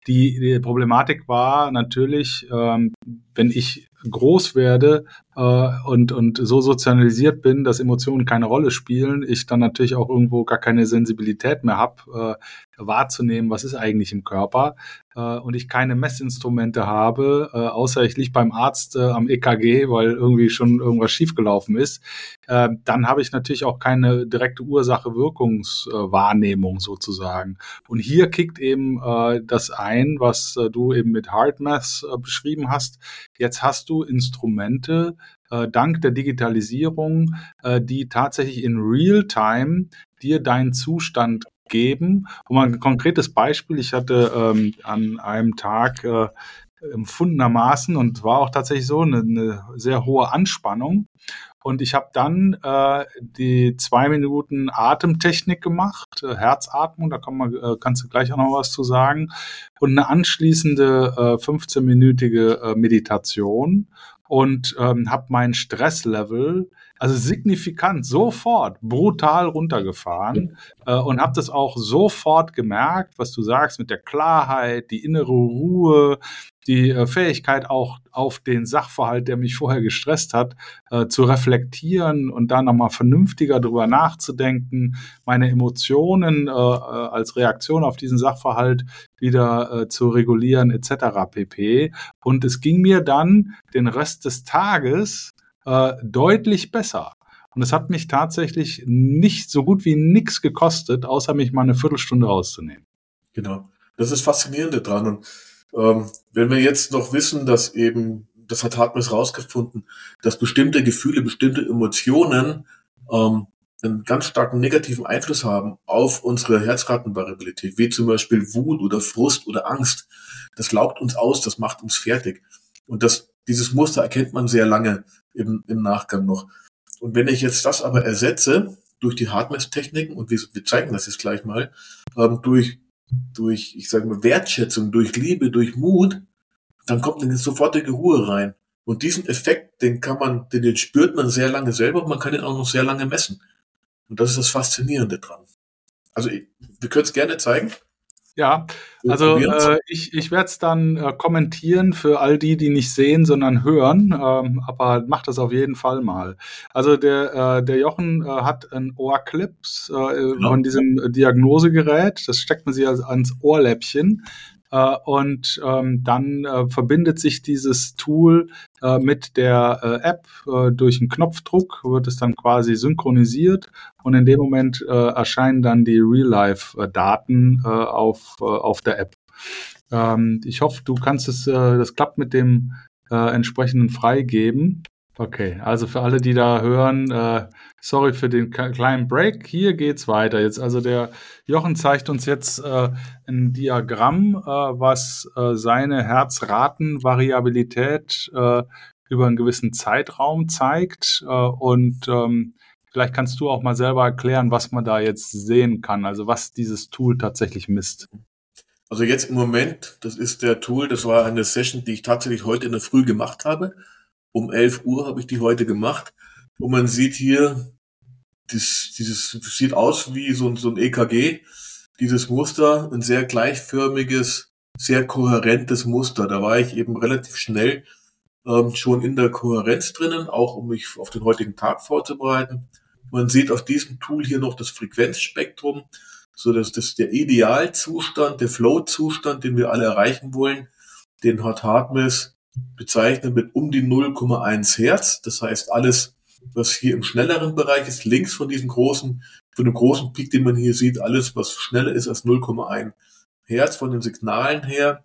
die, die Problematik war natürlich, ähm, wenn ich groß werde äh, und, und so sozialisiert bin, dass Emotionen keine Rolle spielen, ich dann natürlich auch irgendwo gar keine Sensibilität mehr habe, äh, wahrzunehmen, was ist eigentlich im Körper äh, und ich keine Messinstrumente habe, äh, außer ich liege beim Arzt äh, am EKG, weil irgendwie schon irgendwas schiefgelaufen ist, äh, dann habe ich natürlich auch keine direkte Ursache-Wirkungswahrnehmung sozusagen. Und hier kickt eben äh, das ein, was äh, du eben mit HeartMath äh, beschrieben hast. Jetzt hast du Instrumente, äh, dank der Digitalisierung, äh, die tatsächlich in Real-Time dir deinen Zustand geben. Um ein konkretes Beispiel, ich hatte ähm, an einem Tag äh, empfundenermaßen und war auch tatsächlich so eine, eine sehr hohe Anspannung. Und ich habe dann äh, die zwei Minuten Atemtechnik gemacht, äh, Herzatmung, da kann man, äh, kannst du gleich auch noch was zu sagen, und eine anschließende äh, 15-minütige äh, Meditation und ähm, habe mein Stresslevel also signifikant sofort brutal runtergefahren äh, und habe das auch sofort gemerkt, was du sagst mit der Klarheit, die innere Ruhe, die äh, Fähigkeit auch auf den Sachverhalt, der mich vorher gestresst hat, äh, zu reflektieren und da nochmal vernünftiger drüber nachzudenken, meine Emotionen äh, äh, als Reaktion auf diesen Sachverhalt wieder äh, zu regulieren etc. pp. Und es ging mir dann den Rest des Tages äh, deutlich besser. Und es hat mich tatsächlich nicht so gut wie nichts gekostet, außer mich mal eine Viertelstunde rauszunehmen. Genau. Das ist faszinierende dran. Und ähm, wenn wir jetzt noch wissen, dass eben, das hat Hartmut rausgefunden, dass bestimmte Gefühle, bestimmte Emotionen ähm, einen ganz starken negativen Einfluss haben auf unsere Herzratenvariabilität, wie zum Beispiel Wut oder Frust oder Angst. Das laugt uns aus, das macht uns fertig. Und das, dieses Muster erkennt man sehr lange im, im Nachgang noch. Und wenn ich jetzt das aber ersetze durch die Hardness-Techniken, und wir, wir zeigen das jetzt gleich mal, ähm, durch durch, ich sage mal, Wertschätzung, durch Liebe, durch Mut, dann kommt eine sofortige Ruhe rein. Und diesen Effekt, den kann man, den, den spürt man sehr lange selber und man kann ihn auch noch sehr lange messen. Und das ist das Faszinierende dran. Also, wir können es gerne zeigen. Ja, also äh, ich, ich werde es dann äh, kommentieren für all die, die nicht sehen, sondern hören, ähm, aber mach das auf jeden Fall mal. Also der, äh, der Jochen äh, hat ein Ohrclips äh, genau. von diesem Diagnosegerät, das steckt man sich also ans Ohrläppchen und ähm, dann äh, verbindet sich dieses Tool äh, mit der äh, App äh, durch einen Knopfdruck, wird es dann quasi synchronisiert und in dem Moment äh, erscheinen dann die Real-Life-Daten äh, auf, äh, auf der App. Ähm, ich hoffe, du kannst es, äh, das klappt mit dem äh, entsprechenden Freigeben. Okay, also für alle, die da hören, äh, sorry für den kleinen Break. Hier geht's weiter. Jetzt also der Jochen zeigt uns jetzt äh, ein Diagramm, äh, was äh, seine Herzratenvariabilität äh, über einen gewissen Zeitraum zeigt. Äh, und ähm, vielleicht kannst du auch mal selber erklären, was man da jetzt sehen kann, also was dieses Tool tatsächlich misst. Also jetzt im Moment, das ist der Tool, das war eine Session, die ich tatsächlich heute in der Früh gemacht habe um 11 Uhr habe ich die heute gemacht. Und man sieht hier, das, dieses das sieht aus wie so, so ein EKG. Dieses Muster, ein sehr gleichförmiges, sehr kohärentes Muster. Da war ich eben relativ schnell ähm, schon in der Kohärenz drinnen, auch um mich auf den heutigen Tag vorzubereiten. Man sieht auf diesem Tool hier noch das Frequenzspektrum, so dass das der Idealzustand, der Flow-Zustand, den wir alle erreichen wollen, den hat Hartmess bezeichnet mit um die 0,1 Hertz. Das heißt, alles, was hier im schnelleren Bereich ist, links von diesem großen, von dem großen Peak, den man hier sieht, alles, was schneller ist als 0,1 Hertz von den Signalen her,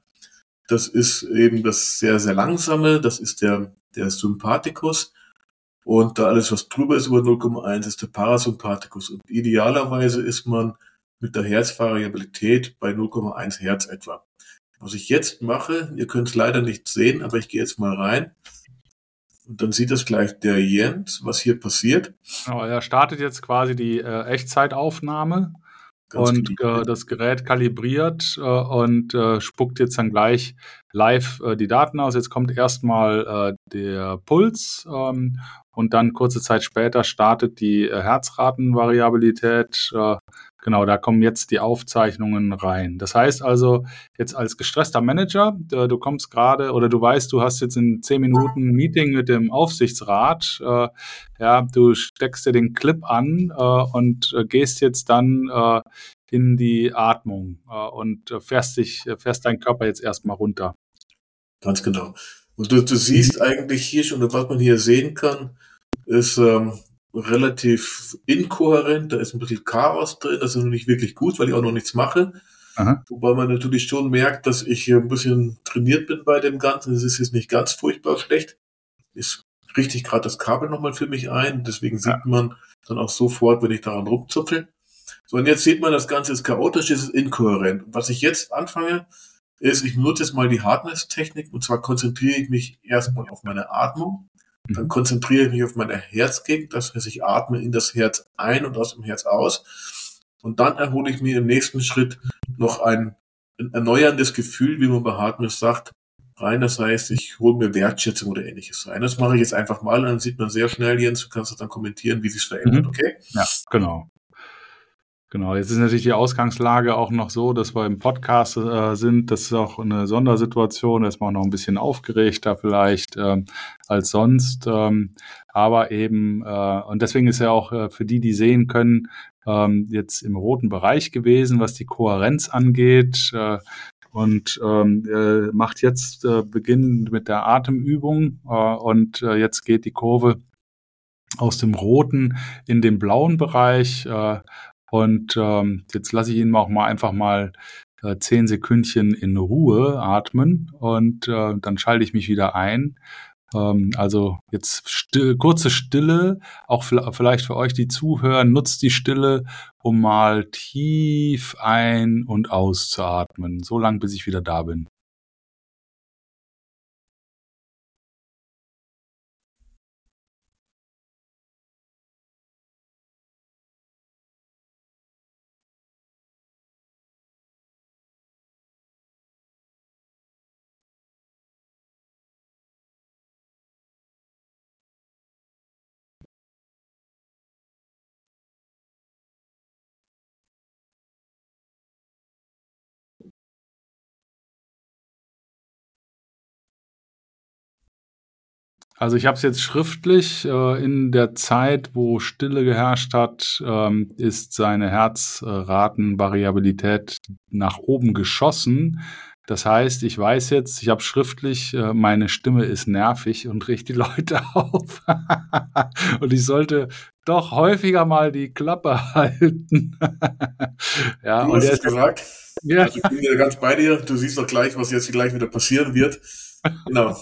das ist eben das sehr, sehr langsame, das ist der, der Sympathikus. Und da alles, was drüber ist über 0,1, ist der Parasympathikus. Und idealerweise ist man mit der Herzvariabilität bei 0,1 Hertz etwa. Was ich jetzt mache, ihr könnt es leider nicht sehen, aber ich gehe jetzt mal rein. Und dann sieht das gleich der Jens, was hier passiert. Genau, er startet jetzt quasi die äh, Echtzeitaufnahme Ganz und äh, das Gerät kalibriert äh, und äh, spuckt jetzt dann gleich live äh, die Daten aus. Jetzt kommt erstmal äh, der Puls ähm, und dann kurze Zeit später startet die Herzratenvariabilität Genau, da kommen jetzt die Aufzeichnungen rein. Das heißt also, jetzt als gestresster Manager, du kommst gerade oder du weißt, du hast jetzt in zehn Minuten ein Meeting mit dem Aufsichtsrat. Äh, ja, du steckst dir den Clip an äh, und äh, gehst jetzt dann äh, in die Atmung äh, und äh, fährst dich, fährst deinen Körper jetzt erstmal runter. Ganz genau. Und du, du siehst eigentlich hier schon, was man hier sehen kann, ist, ähm, relativ inkohärent, da ist ein bisschen Chaos drin, das ist noch nicht wirklich gut, weil ich auch noch nichts mache. Aha. Wobei man natürlich schon merkt, dass ich hier ein bisschen trainiert bin bei dem Ganzen. Es ist jetzt nicht ganz furchtbar schlecht. Ist richtig gerade das Kabel nochmal für mich ein. Deswegen sieht ja. man dann auch sofort, wenn ich daran rumzupfel. So, und jetzt sieht man, das Ganze ist chaotisch, es ist inkohärent. Was ich jetzt anfange, ist, ich benutze jetzt mal die Hardness-Technik und zwar konzentriere ich mich erstmal auf meine Atmung. Dann konzentriere ich mich auf meine Herzgegend, das heißt, ich atme in das Herz ein und aus dem Herz aus. Und dann erhole ich mir im nächsten Schritt noch ein, ein erneuerndes Gefühl, wie man bei Hartness sagt, rein. Das heißt, ich hole mir Wertschätzung oder ähnliches rein. Das mache ich jetzt einfach mal und dann sieht man sehr schnell, Jens, du kannst das dann kommentieren, wie sich verändert, mhm. okay? Ja, genau. Genau, jetzt ist natürlich die Ausgangslage auch noch so, dass wir im Podcast äh, sind. Das ist auch eine Sondersituation, da ist man auch noch ein bisschen aufgeregter vielleicht ähm, als sonst. Ähm, aber eben, äh, und deswegen ist ja auch äh, für die, die sehen können, ähm, jetzt im roten Bereich gewesen, was die Kohärenz angeht. Äh, und ähm, äh, macht jetzt äh, Beginn mit der Atemübung äh, und äh, jetzt geht die Kurve aus dem roten in den blauen Bereich. Äh, und ähm, jetzt lasse ich ihn auch mal einfach mal äh, zehn Sekündchen in Ruhe atmen und äh, dann schalte ich mich wieder ein. Ähm, also jetzt still, kurze Stille, auch vielleicht für euch, die zuhören, nutzt die Stille, um mal tief ein- und auszuatmen, so lange, bis ich wieder da bin. Also ich habe es jetzt schriftlich. Äh, in der Zeit, wo Stille geherrscht hat, ähm, ist seine Herzratenvariabilität nach oben geschossen. Das heißt, ich weiß jetzt, ich habe schriftlich, äh, meine Stimme ist nervig und riecht die Leute auf. und ich sollte doch häufiger mal die Klappe halten. ja, du und hast es gesagt. Ja. Also ich bin wieder ganz bei dir. Du siehst doch gleich, was jetzt gleich wieder passieren wird. Genau.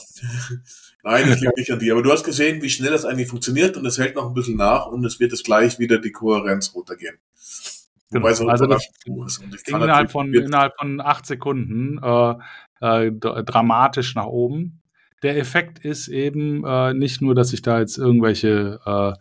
Nein, ich liege nicht an dir. Aber du hast gesehen, wie schnell das eigentlich funktioniert und es hält noch ein bisschen nach und es wird es gleich wieder die Kohärenz runtergehen. Genau. Wobei so also das innerhalb, von, innerhalb von acht Sekunden äh, äh, dramatisch nach oben. Der Effekt ist eben äh, nicht nur, dass sich da jetzt irgendwelche äh,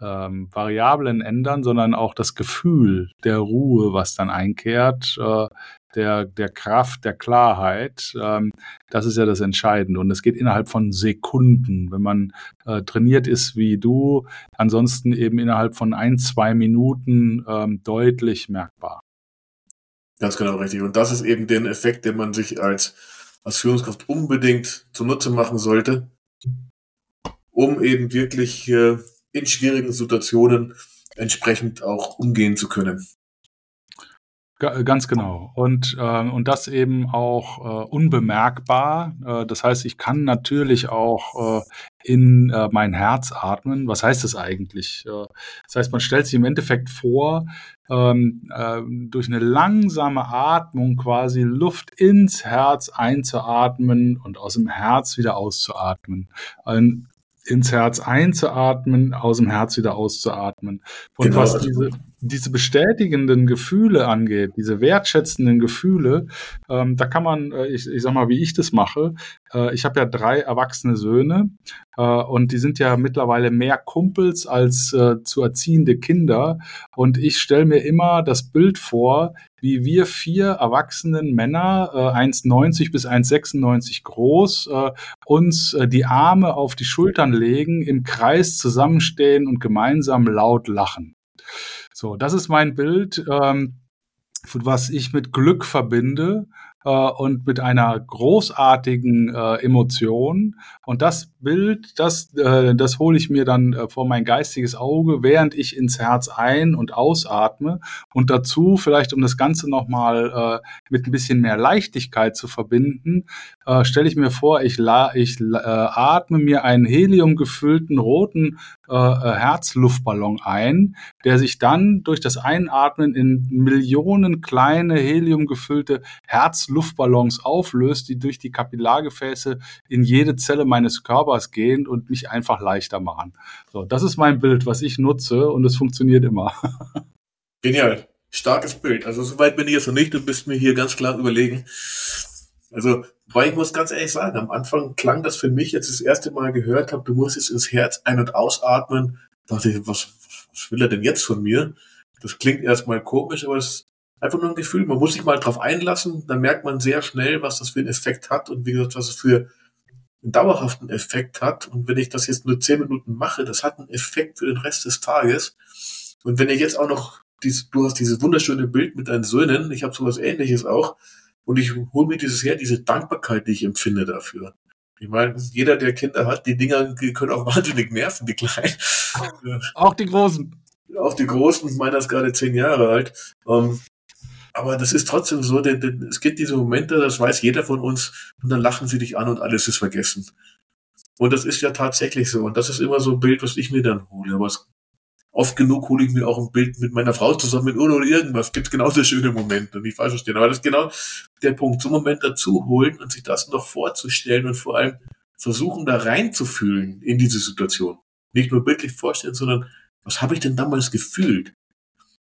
ähm, Variablen ändern, sondern auch das Gefühl der Ruhe, was dann einkehrt, äh, der, der Kraft, der Klarheit. Ähm, das ist ja das Entscheidende. Und es geht innerhalb von Sekunden, wenn man äh, trainiert ist wie du. Ansonsten eben innerhalb von ein, zwei Minuten ähm, deutlich merkbar. Ganz genau richtig. Und das ist eben der Effekt, den man sich als, als Führungskraft unbedingt zunutze machen sollte, um eben wirklich äh, in schwierigen Situationen entsprechend auch umgehen zu können. Ganz genau. Und, äh, und das eben auch äh, unbemerkbar. Äh, das heißt, ich kann natürlich auch äh, in äh, mein Herz atmen. Was heißt das eigentlich? Äh, das heißt, man stellt sich im Endeffekt vor, ähm, äh, durch eine langsame Atmung quasi Luft ins Herz einzuatmen und aus dem Herz wieder auszuatmen. Ein, ins Herz einzuatmen, aus dem Herz wieder auszuatmen. Und genau. was diese, diese bestätigenden Gefühle angeht, diese wertschätzenden Gefühle, ähm, da kann man, äh, ich, ich sag mal, wie ich das mache. Äh, ich habe ja drei erwachsene Söhne äh, und die sind ja mittlerweile mehr Kumpels als äh, zu erziehende Kinder. Und ich stelle mir immer das Bild vor, wie wir vier erwachsenen Männer, äh, 1,90 bis 1,96 groß, äh, uns äh, die Arme auf die Schultern legen, im Kreis zusammenstehen und gemeinsam laut lachen. So, das ist mein Bild, ähm, was ich mit Glück verbinde äh, und mit einer großartigen äh, Emotion. Und das Bild, das, äh, das hole ich mir dann äh, vor mein geistiges Auge, während ich ins Herz ein- und ausatme. Und dazu, vielleicht um das Ganze nochmal äh, mit ein bisschen mehr Leichtigkeit zu verbinden, äh, stelle ich mir vor, ich, la ich äh, atme mir einen heliumgefüllten roten äh, äh, Herzluftballon ein, der sich dann durch das Einatmen in Millionen kleine heliumgefüllte Herzluftballons auflöst, die durch die Kapillargefäße in jede Zelle meines Körpers Körpers gehen und mich einfach leichter machen. So, das ist mein Bild, was ich nutze und es funktioniert immer. Genial. Starkes Bild. Also soweit bin ich jetzt noch nicht. Du bist mir hier ganz klar überlegen. Also, weil ich muss ganz ehrlich sagen, am Anfang klang das für mich, jetzt das erste Mal gehört habe, du musst jetzt ins Herz ein- und ausatmen. Da dachte ich, was, was will er denn jetzt von mir? Das klingt erstmal komisch, aber es einfach nur ein Gefühl. Man muss sich mal drauf einlassen, dann merkt man sehr schnell, was das für einen Effekt hat und wie gesagt, was es für dauerhaften Effekt hat. Und wenn ich das jetzt nur zehn Minuten mache, das hat einen Effekt für den Rest des Tages. Und wenn ich jetzt auch noch, dies, du hast dieses wunderschöne Bild mit deinen Söhnen, ich habe sowas ähnliches auch, und ich hole mir dieses her, diese Dankbarkeit, die ich empfinde dafür. Ich meine, jeder, der Kinder hat, die Dinger die können auch wahnsinnig nerven, die Kleinen. Auch die Großen. Auch die Großen, meiner ist gerade zehn Jahre alt. Ähm, aber das ist trotzdem so, denn, denn es gibt diese Momente, das weiß jeder von uns, und dann lachen sie dich an und alles ist vergessen. Und das ist ja tatsächlich so. Und das ist immer so ein Bild, was ich mir dann hole. Aber es, oft genug hole ich mir auch ein Bild mit meiner Frau zusammen mit oder irgendwas. Gibt genauso schöne Momente, nicht falsch verstehen. Aber das ist genau der Punkt, so einen Moment dazu holen und sich das noch vorzustellen und vor allem versuchen, da reinzufühlen in diese Situation. Nicht nur bildlich vorstellen, sondern was habe ich denn damals gefühlt?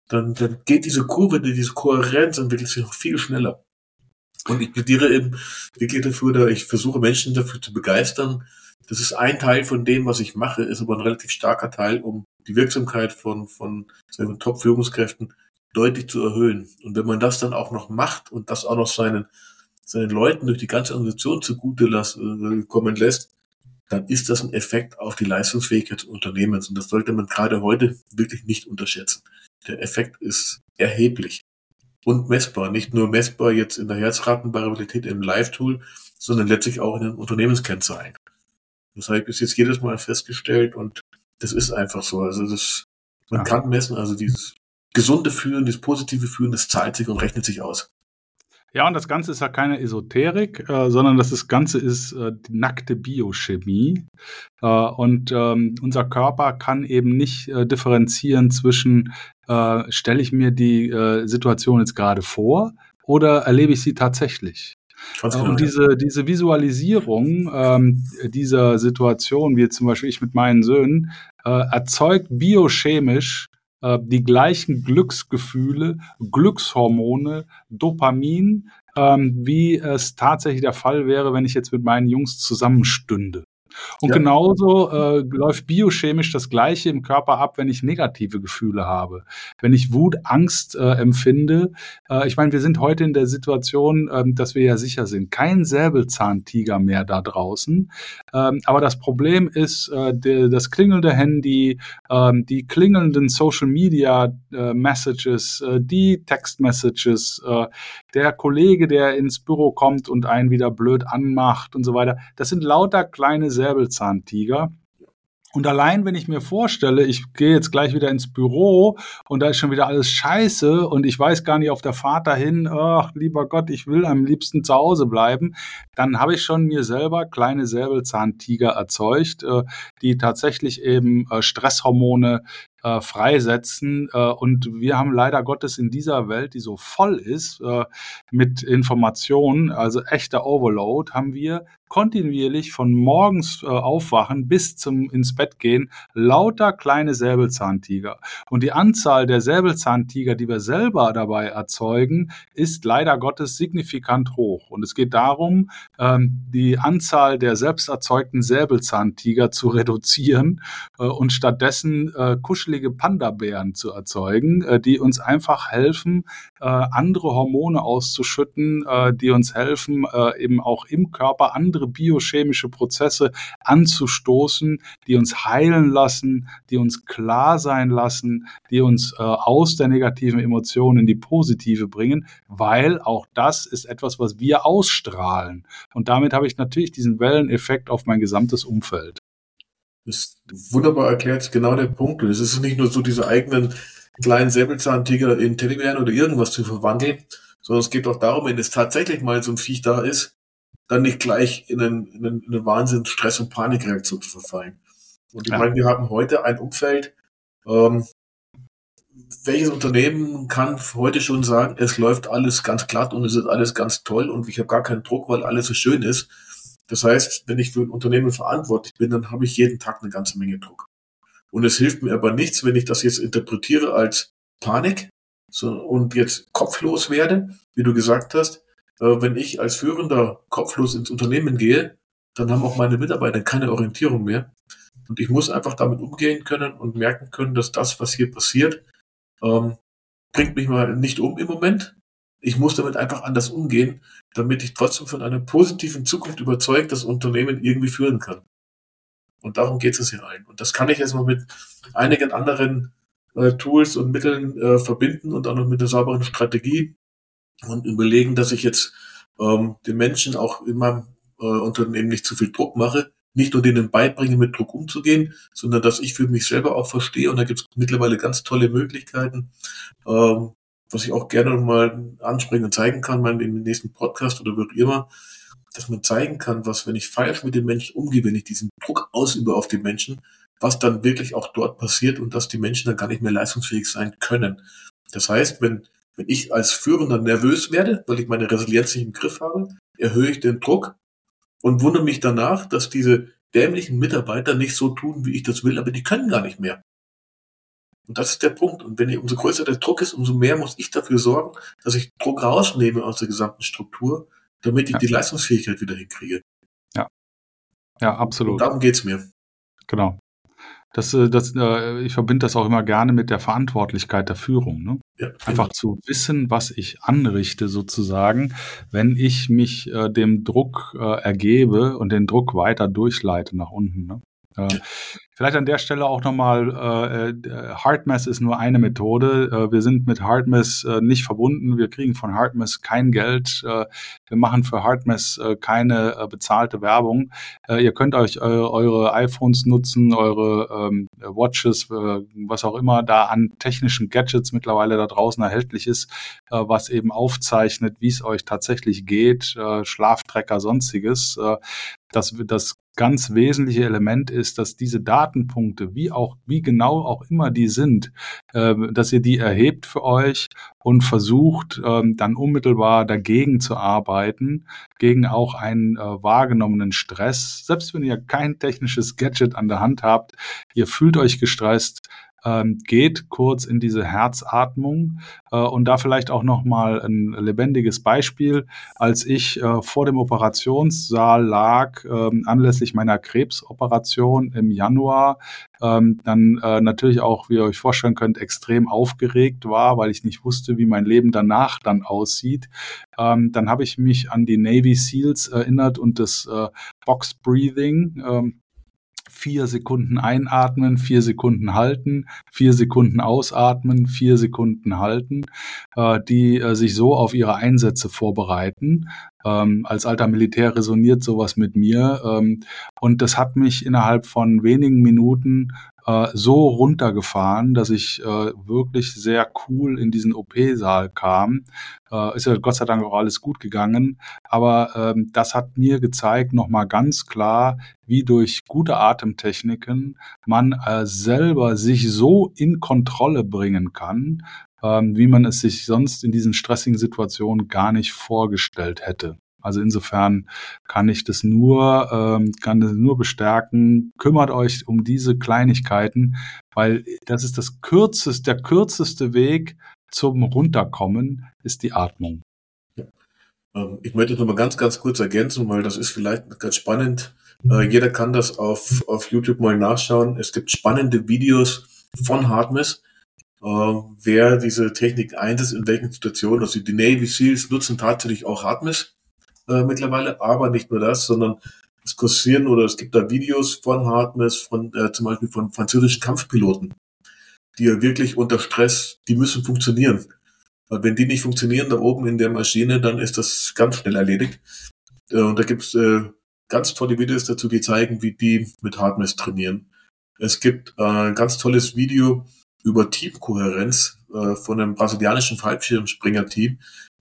Dann, dann geht diese Kurve, diese Kohärenz entwickelt sich noch viel schneller. Und ich plädiere eben wirklich dafür, da ich versuche Menschen dafür zu begeistern. Das ist ein Teil von dem, was ich mache, ist aber ein relativ starker Teil, um die Wirksamkeit von, von seinen Top-Führungskräften deutlich zu erhöhen. Und wenn man das dann auch noch macht und das auch noch seinen, seinen Leuten durch die ganze Organisation zugute lassen, äh, kommen lässt, dann ist das ein Effekt auf die Leistungsfähigkeit des Unternehmens. Und das sollte man gerade heute wirklich nicht unterschätzen. Der Effekt ist erheblich und messbar. Nicht nur messbar jetzt in der Herzratenvariabilität im Live-Tool, sondern letztlich auch in den Unternehmenskennzahlen. Das habe ich bis jetzt jedes Mal festgestellt und das ist einfach so. Also das, man ja. kann messen, also dieses gesunde Fühlen, dieses positive Fühlen, das zahlt sich und rechnet sich aus. Ja, und das Ganze ist ja keine Esoterik, äh, sondern das, Ganze ist äh, die nackte Biochemie. Äh, und ähm, unser Körper kann eben nicht äh, differenzieren zwischen, äh, stelle ich mir die äh, Situation jetzt gerade vor oder erlebe ich sie tatsächlich. Genau, und diese, diese Visualisierung ähm, dieser Situation, wie zum Beispiel ich mit meinen Söhnen, erzeugt biochemisch äh, die gleichen Glücksgefühle, Glückshormone, Dopamin, ähm, wie es tatsächlich der Fall wäre, wenn ich jetzt mit meinen Jungs zusammenstünde. Und ja. genauso äh, läuft biochemisch das Gleiche im Körper ab, wenn ich negative Gefühle habe. Wenn ich Wut, Angst äh, empfinde. Äh, ich meine, wir sind heute in der Situation, äh, dass wir ja sicher sind. Kein Säbelzahntiger mehr da draußen. Ähm, aber das Problem ist, äh, der, das klingelnde Handy, äh, die klingelnden Social Media äh, Messages, äh, die Text Messages, der Kollege, der ins Büro kommt und einen wieder blöd anmacht und so weiter. Das sind lauter kleine Säbelzahntiger. Und allein, wenn ich mir vorstelle, ich gehe jetzt gleich wieder ins Büro und da ist schon wieder alles scheiße und ich weiß gar nicht auf der Fahrt dahin, ach, lieber Gott, ich will am liebsten zu Hause bleiben, dann habe ich schon mir selber kleine Säbelzahntiger erzeugt, äh, die tatsächlich eben äh, Stresshormone äh, freisetzen. Und wir haben leider Gottes in dieser Welt, die so voll ist mit Informationen, also echter Overload, haben wir kontinuierlich von morgens äh, aufwachen bis zum ins Bett gehen lauter kleine Säbelzahntiger. Und die Anzahl der Säbelzahntiger, die wir selber dabei erzeugen, ist leider Gottes signifikant hoch. Und es geht darum, ähm, die Anzahl der selbst erzeugten Säbelzahntiger zu reduzieren äh, und stattdessen äh, kuschelige Panda-Bären zu erzeugen, äh, die uns einfach helfen, äh, andere Hormone auszuschütten, äh, die uns helfen, äh, eben auch im Körper andere biochemische Prozesse anzustoßen, die uns heilen lassen, die uns klar sein lassen, die uns äh, aus der negativen Emotion in die positive bringen, weil auch das ist etwas, was wir ausstrahlen. Und damit habe ich natürlich diesen Welleneffekt auf mein gesamtes Umfeld. Das ist wunderbar erklärt, genau der Punkt. Es ist nicht nur so diese eigenen kleinen Säbelzahntiger in Teddybären oder irgendwas zu verwandeln, sondern es geht auch darum, wenn es tatsächlich mal so ein Viech da ist, dann nicht gleich in, einen, in, einen, in eine Wahnsinn, Stress- und Panikreaktion zu verfallen. Und ich ja. meine, wir haben heute ein Umfeld, ähm, welches Unternehmen kann heute schon sagen, es läuft alles ganz glatt und es ist alles ganz toll und ich habe gar keinen Druck, weil alles so schön ist. Das heißt, wenn ich für ein Unternehmen verantwortlich bin, dann habe ich jeden Tag eine ganze Menge Druck. Und es hilft mir aber nichts, wenn ich das jetzt interpretiere als Panik so, und jetzt kopflos werde, wie du gesagt hast. Äh, wenn ich als Führender kopflos ins Unternehmen gehe, dann haben auch meine Mitarbeiter keine Orientierung mehr. Und ich muss einfach damit umgehen können und merken können, dass das, was hier passiert, ähm, bringt mich mal nicht um im Moment. Ich muss damit einfach anders umgehen, damit ich trotzdem von einer positiven Zukunft überzeugt das Unternehmen irgendwie führen kann. Und darum geht es hier ein. Und das kann ich jetzt mal mit einigen anderen äh, Tools und Mitteln äh, verbinden und auch noch mit einer sauberen Strategie und überlegen, dass ich jetzt ähm, den Menschen auch in meinem äh, Unternehmen nicht zu viel Druck mache, nicht nur denen beibringe, mit Druck umzugehen, sondern dass ich für mich selber auch verstehe. Und da gibt es mittlerweile ganz tolle Möglichkeiten, ähm, was ich auch gerne mal ansprechen und zeigen kann, mal im nächsten Podcast oder wie immer, dass man zeigen kann, was, wenn ich falsch mit den Menschen umgehe, wenn ich diesen Druck ausübe auf die Menschen, was dann wirklich auch dort passiert und dass die Menschen dann gar nicht mehr leistungsfähig sein können. Das heißt, wenn, wenn ich als Führender nervös werde, weil ich meine Resilienz nicht im Griff habe, erhöhe ich den Druck und wundere mich danach, dass diese dämlichen Mitarbeiter nicht so tun, wie ich das will, aber die können gar nicht mehr. Und das ist der Punkt. Und wenn ich, umso größer der Druck ist, umso mehr muss ich dafür sorgen, dass ich Druck rausnehme aus der gesamten Struktur, damit ich ja. die Leistungsfähigkeit wieder hinkriege. Ja. Ja, absolut. Und darum geht's mir. Genau. Das, äh, das, äh, ich verbinde das auch immer gerne mit der Verantwortlichkeit der Führung. Ne? Ja, Einfach genau. zu wissen, was ich anrichte sozusagen, wenn ich mich äh, dem Druck äh, ergebe und den Druck weiter durchleite nach unten. Ne? Äh, vielleicht an der Stelle auch nochmal, äh, äh HeartMath ist nur eine Methode. Äh, wir sind mit HeartMath äh, nicht verbunden. Wir kriegen von HeartMath kein Geld. Äh, wir machen für äh, keine bezahlte Werbung. Ihr könnt euch eure iPhones nutzen, eure ähm, Watches, was auch immer da an technischen Gadgets mittlerweile da draußen erhältlich ist, was eben aufzeichnet, wie es euch tatsächlich geht, Schlaftrecker, sonstiges. Das, das ganz wesentliche Element ist, dass diese Datenpunkte, wie auch, wie genau auch immer die sind, äh, dass ihr die erhebt für euch und versucht, äh, dann unmittelbar dagegen zu arbeiten, gegen auch einen äh, wahrgenommenen Stress. Selbst wenn ihr kein technisches Gadget an der Hand habt, ihr fühlt euch gestresst, ähm, geht kurz in diese Herzatmung äh, und da vielleicht auch noch mal ein lebendiges Beispiel, als ich äh, vor dem Operationssaal lag äh, anlässlich meiner Krebsoperation im Januar, ähm, dann äh, natürlich auch, wie ihr euch vorstellen könnt, extrem aufgeregt war, weil ich nicht wusste, wie mein Leben danach dann aussieht. Ähm, dann habe ich mich an die Navy Seals erinnert und das Box Breathing. Ähm, vier Sekunden einatmen, vier Sekunden halten, vier Sekunden ausatmen, vier Sekunden halten, äh, die äh, sich so auf ihre Einsätze vorbereiten. Ähm, als alter Militär resoniert sowas mit mir. Ähm, und das hat mich innerhalb von wenigen Minuten äh, so runtergefahren, dass ich äh, wirklich sehr cool in diesen OP-Saal kam. Äh, ist ja Gott sei Dank auch alles gut gegangen. Aber ähm, das hat mir gezeigt, nochmal ganz klar, wie durch gute Atemtechniken man äh, selber sich so in Kontrolle bringen kann, ähm, wie man es sich sonst in diesen stressigen Situationen gar nicht vorgestellt hätte. Also insofern kann ich das nur, ähm, kann das nur bestärken. Kümmert euch um diese Kleinigkeiten, weil das ist das kürzeste, der kürzeste Weg zum Runterkommen ist die Atmung. Ja. Ähm, ich möchte noch mal ganz, ganz kurz ergänzen, weil das ist vielleicht ganz spannend. Äh, jeder kann das auf, auf YouTube mal nachschauen. Es gibt spannende Videos von Hartmess, äh, wer diese Technik einsetzt, in welchen Situationen. Also die Navy Seals nutzen tatsächlich auch Hartmess äh, mittlerweile, aber nicht nur das, sondern es kursieren oder es gibt da Videos von Hartmess, von äh, zum Beispiel von französischen Kampfpiloten, die ja wirklich unter Stress, die müssen funktionieren. Weil wenn die nicht funktionieren da oben in der Maschine, dann ist das ganz schnell erledigt. Äh, und da gibt's äh, ganz tolle Videos dazu, die zeigen, wie die mit Hartmess trainieren. Es gibt äh, ein ganz tolles Video über Teamkohärenz äh, von einem brasilianischen Fallschirmspringer-Team,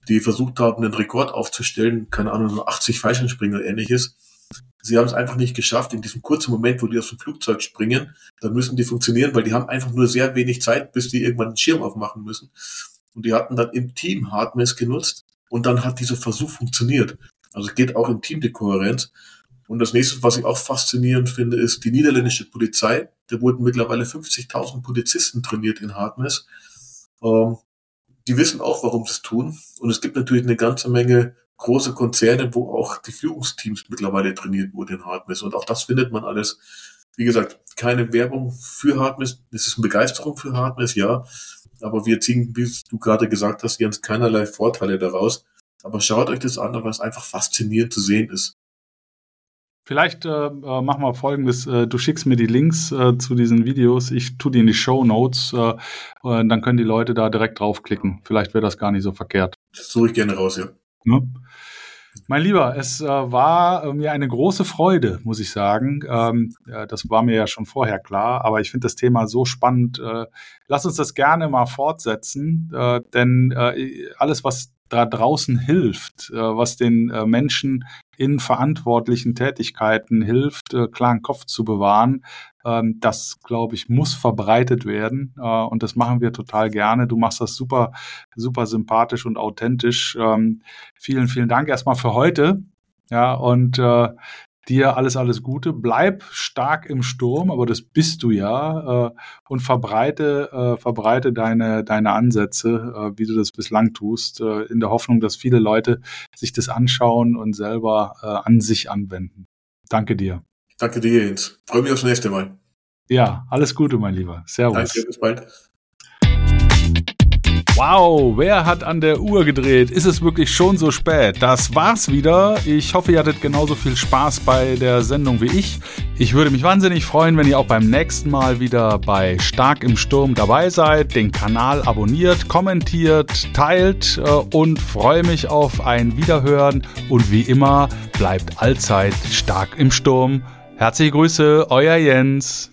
die versucht haben, einen Rekord aufzustellen, keine Ahnung, so 80 Fallschirmspringer ähnliches. Sie haben es einfach nicht geschafft, in diesem kurzen Moment, wo die aus dem Flugzeug springen, dann müssen die funktionieren, weil die haben einfach nur sehr wenig Zeit, bis die irgendwann einen Schirm aufmachen müssen. Und die hatten dann im Team Hardness genutzt und dann hat dieser Versuch funktioniert. Also geht auch im Team die Kohärenz. Und das nächste, was ich auch faszinierend finde, ist die niederländische Polizei. Da wurden mittlerweile 50.000 Polizisten trainiert in Hardness. Ähm, die wissen auch, warum sie es tun. Und es gibt natürlich eine ganze Menge große Konzerne, wo auch die Führungsteams mittlerweile trainiert wurden in Hardmess. Und auch das findet man alles. Wie gesagt, keine Werbung für Hardmess. Es ist eine Begeisterung für Hardmess, ja. aber wir ziehen, wie du gerade gesagt hast, Jens, keinerlei Vorteile daraus. Aber schaut euch das an, weil es einfach faszinierend zu sehen ist. Vielleicht äh, äh, machen wir folgendes: äh, Du schickst mir die Links äh, zu diesen Videos, ich tue die in die Show Notes, äh, dann können die Leute da direkt draufklicken. Vielleicht wäre das gar nicht so verkehrt. Das suche ich gerne raus, ja. ja. Mein Lieber, es äh, war äh, mir eine große Freude, muss ich sagen. Ähm, das war mir ja schon vorher klar, aber ich finde das Thema so spannend. Äh, lass uns das gerne mal fortsetzen, äh, denn äh, alles, was da draußen hilft, äh, was den Menschen in verantwortlichen Tätigkeiten hilft, klaren Kopf zu bewahren, ähm, das, glaube ich, muss verbreitet werden. Äh, und das machen wir total gerne. Du machst das super, super sympathisch und authentisch. Ähm, vielen, vielen Dank erstmal für heute. Ja, und äh, dir alles, alles Gute. Bleib stark im Sturm, aber das bist du ja. Äh, und verbreite, äh, verbreite deine, deine Ansätze, äh, wie du das bislang tust, äh, in der Hoffnung, dass viele Leute sich das anschauen und selber äh, an sich anwenden. Danke dir. Danke dir, Jens. Freue mich aufs nächste Mal. Ja, alles Gute, mein Lieber. Servus. Danke, bis bald. Wow, wer hat an der Uhr gedreht? Ist es wirklich schon so spät? Das war's wieder. Ich hoffe, ihr hattet genauso viel Spaß bei der Sendung wie ich. Ich würde mich wahnsinnig freuen, wenn ihr auch beim nächsten Mal wieder bei Stark im Sturm dabei seid, den Kanal abonniert, kommentiert, teilt äh, und freue mich auf ein Wiederhören. Und wie immer, bleibt allzeit stark im Sturm. Herzliche Grüße, euer Jens.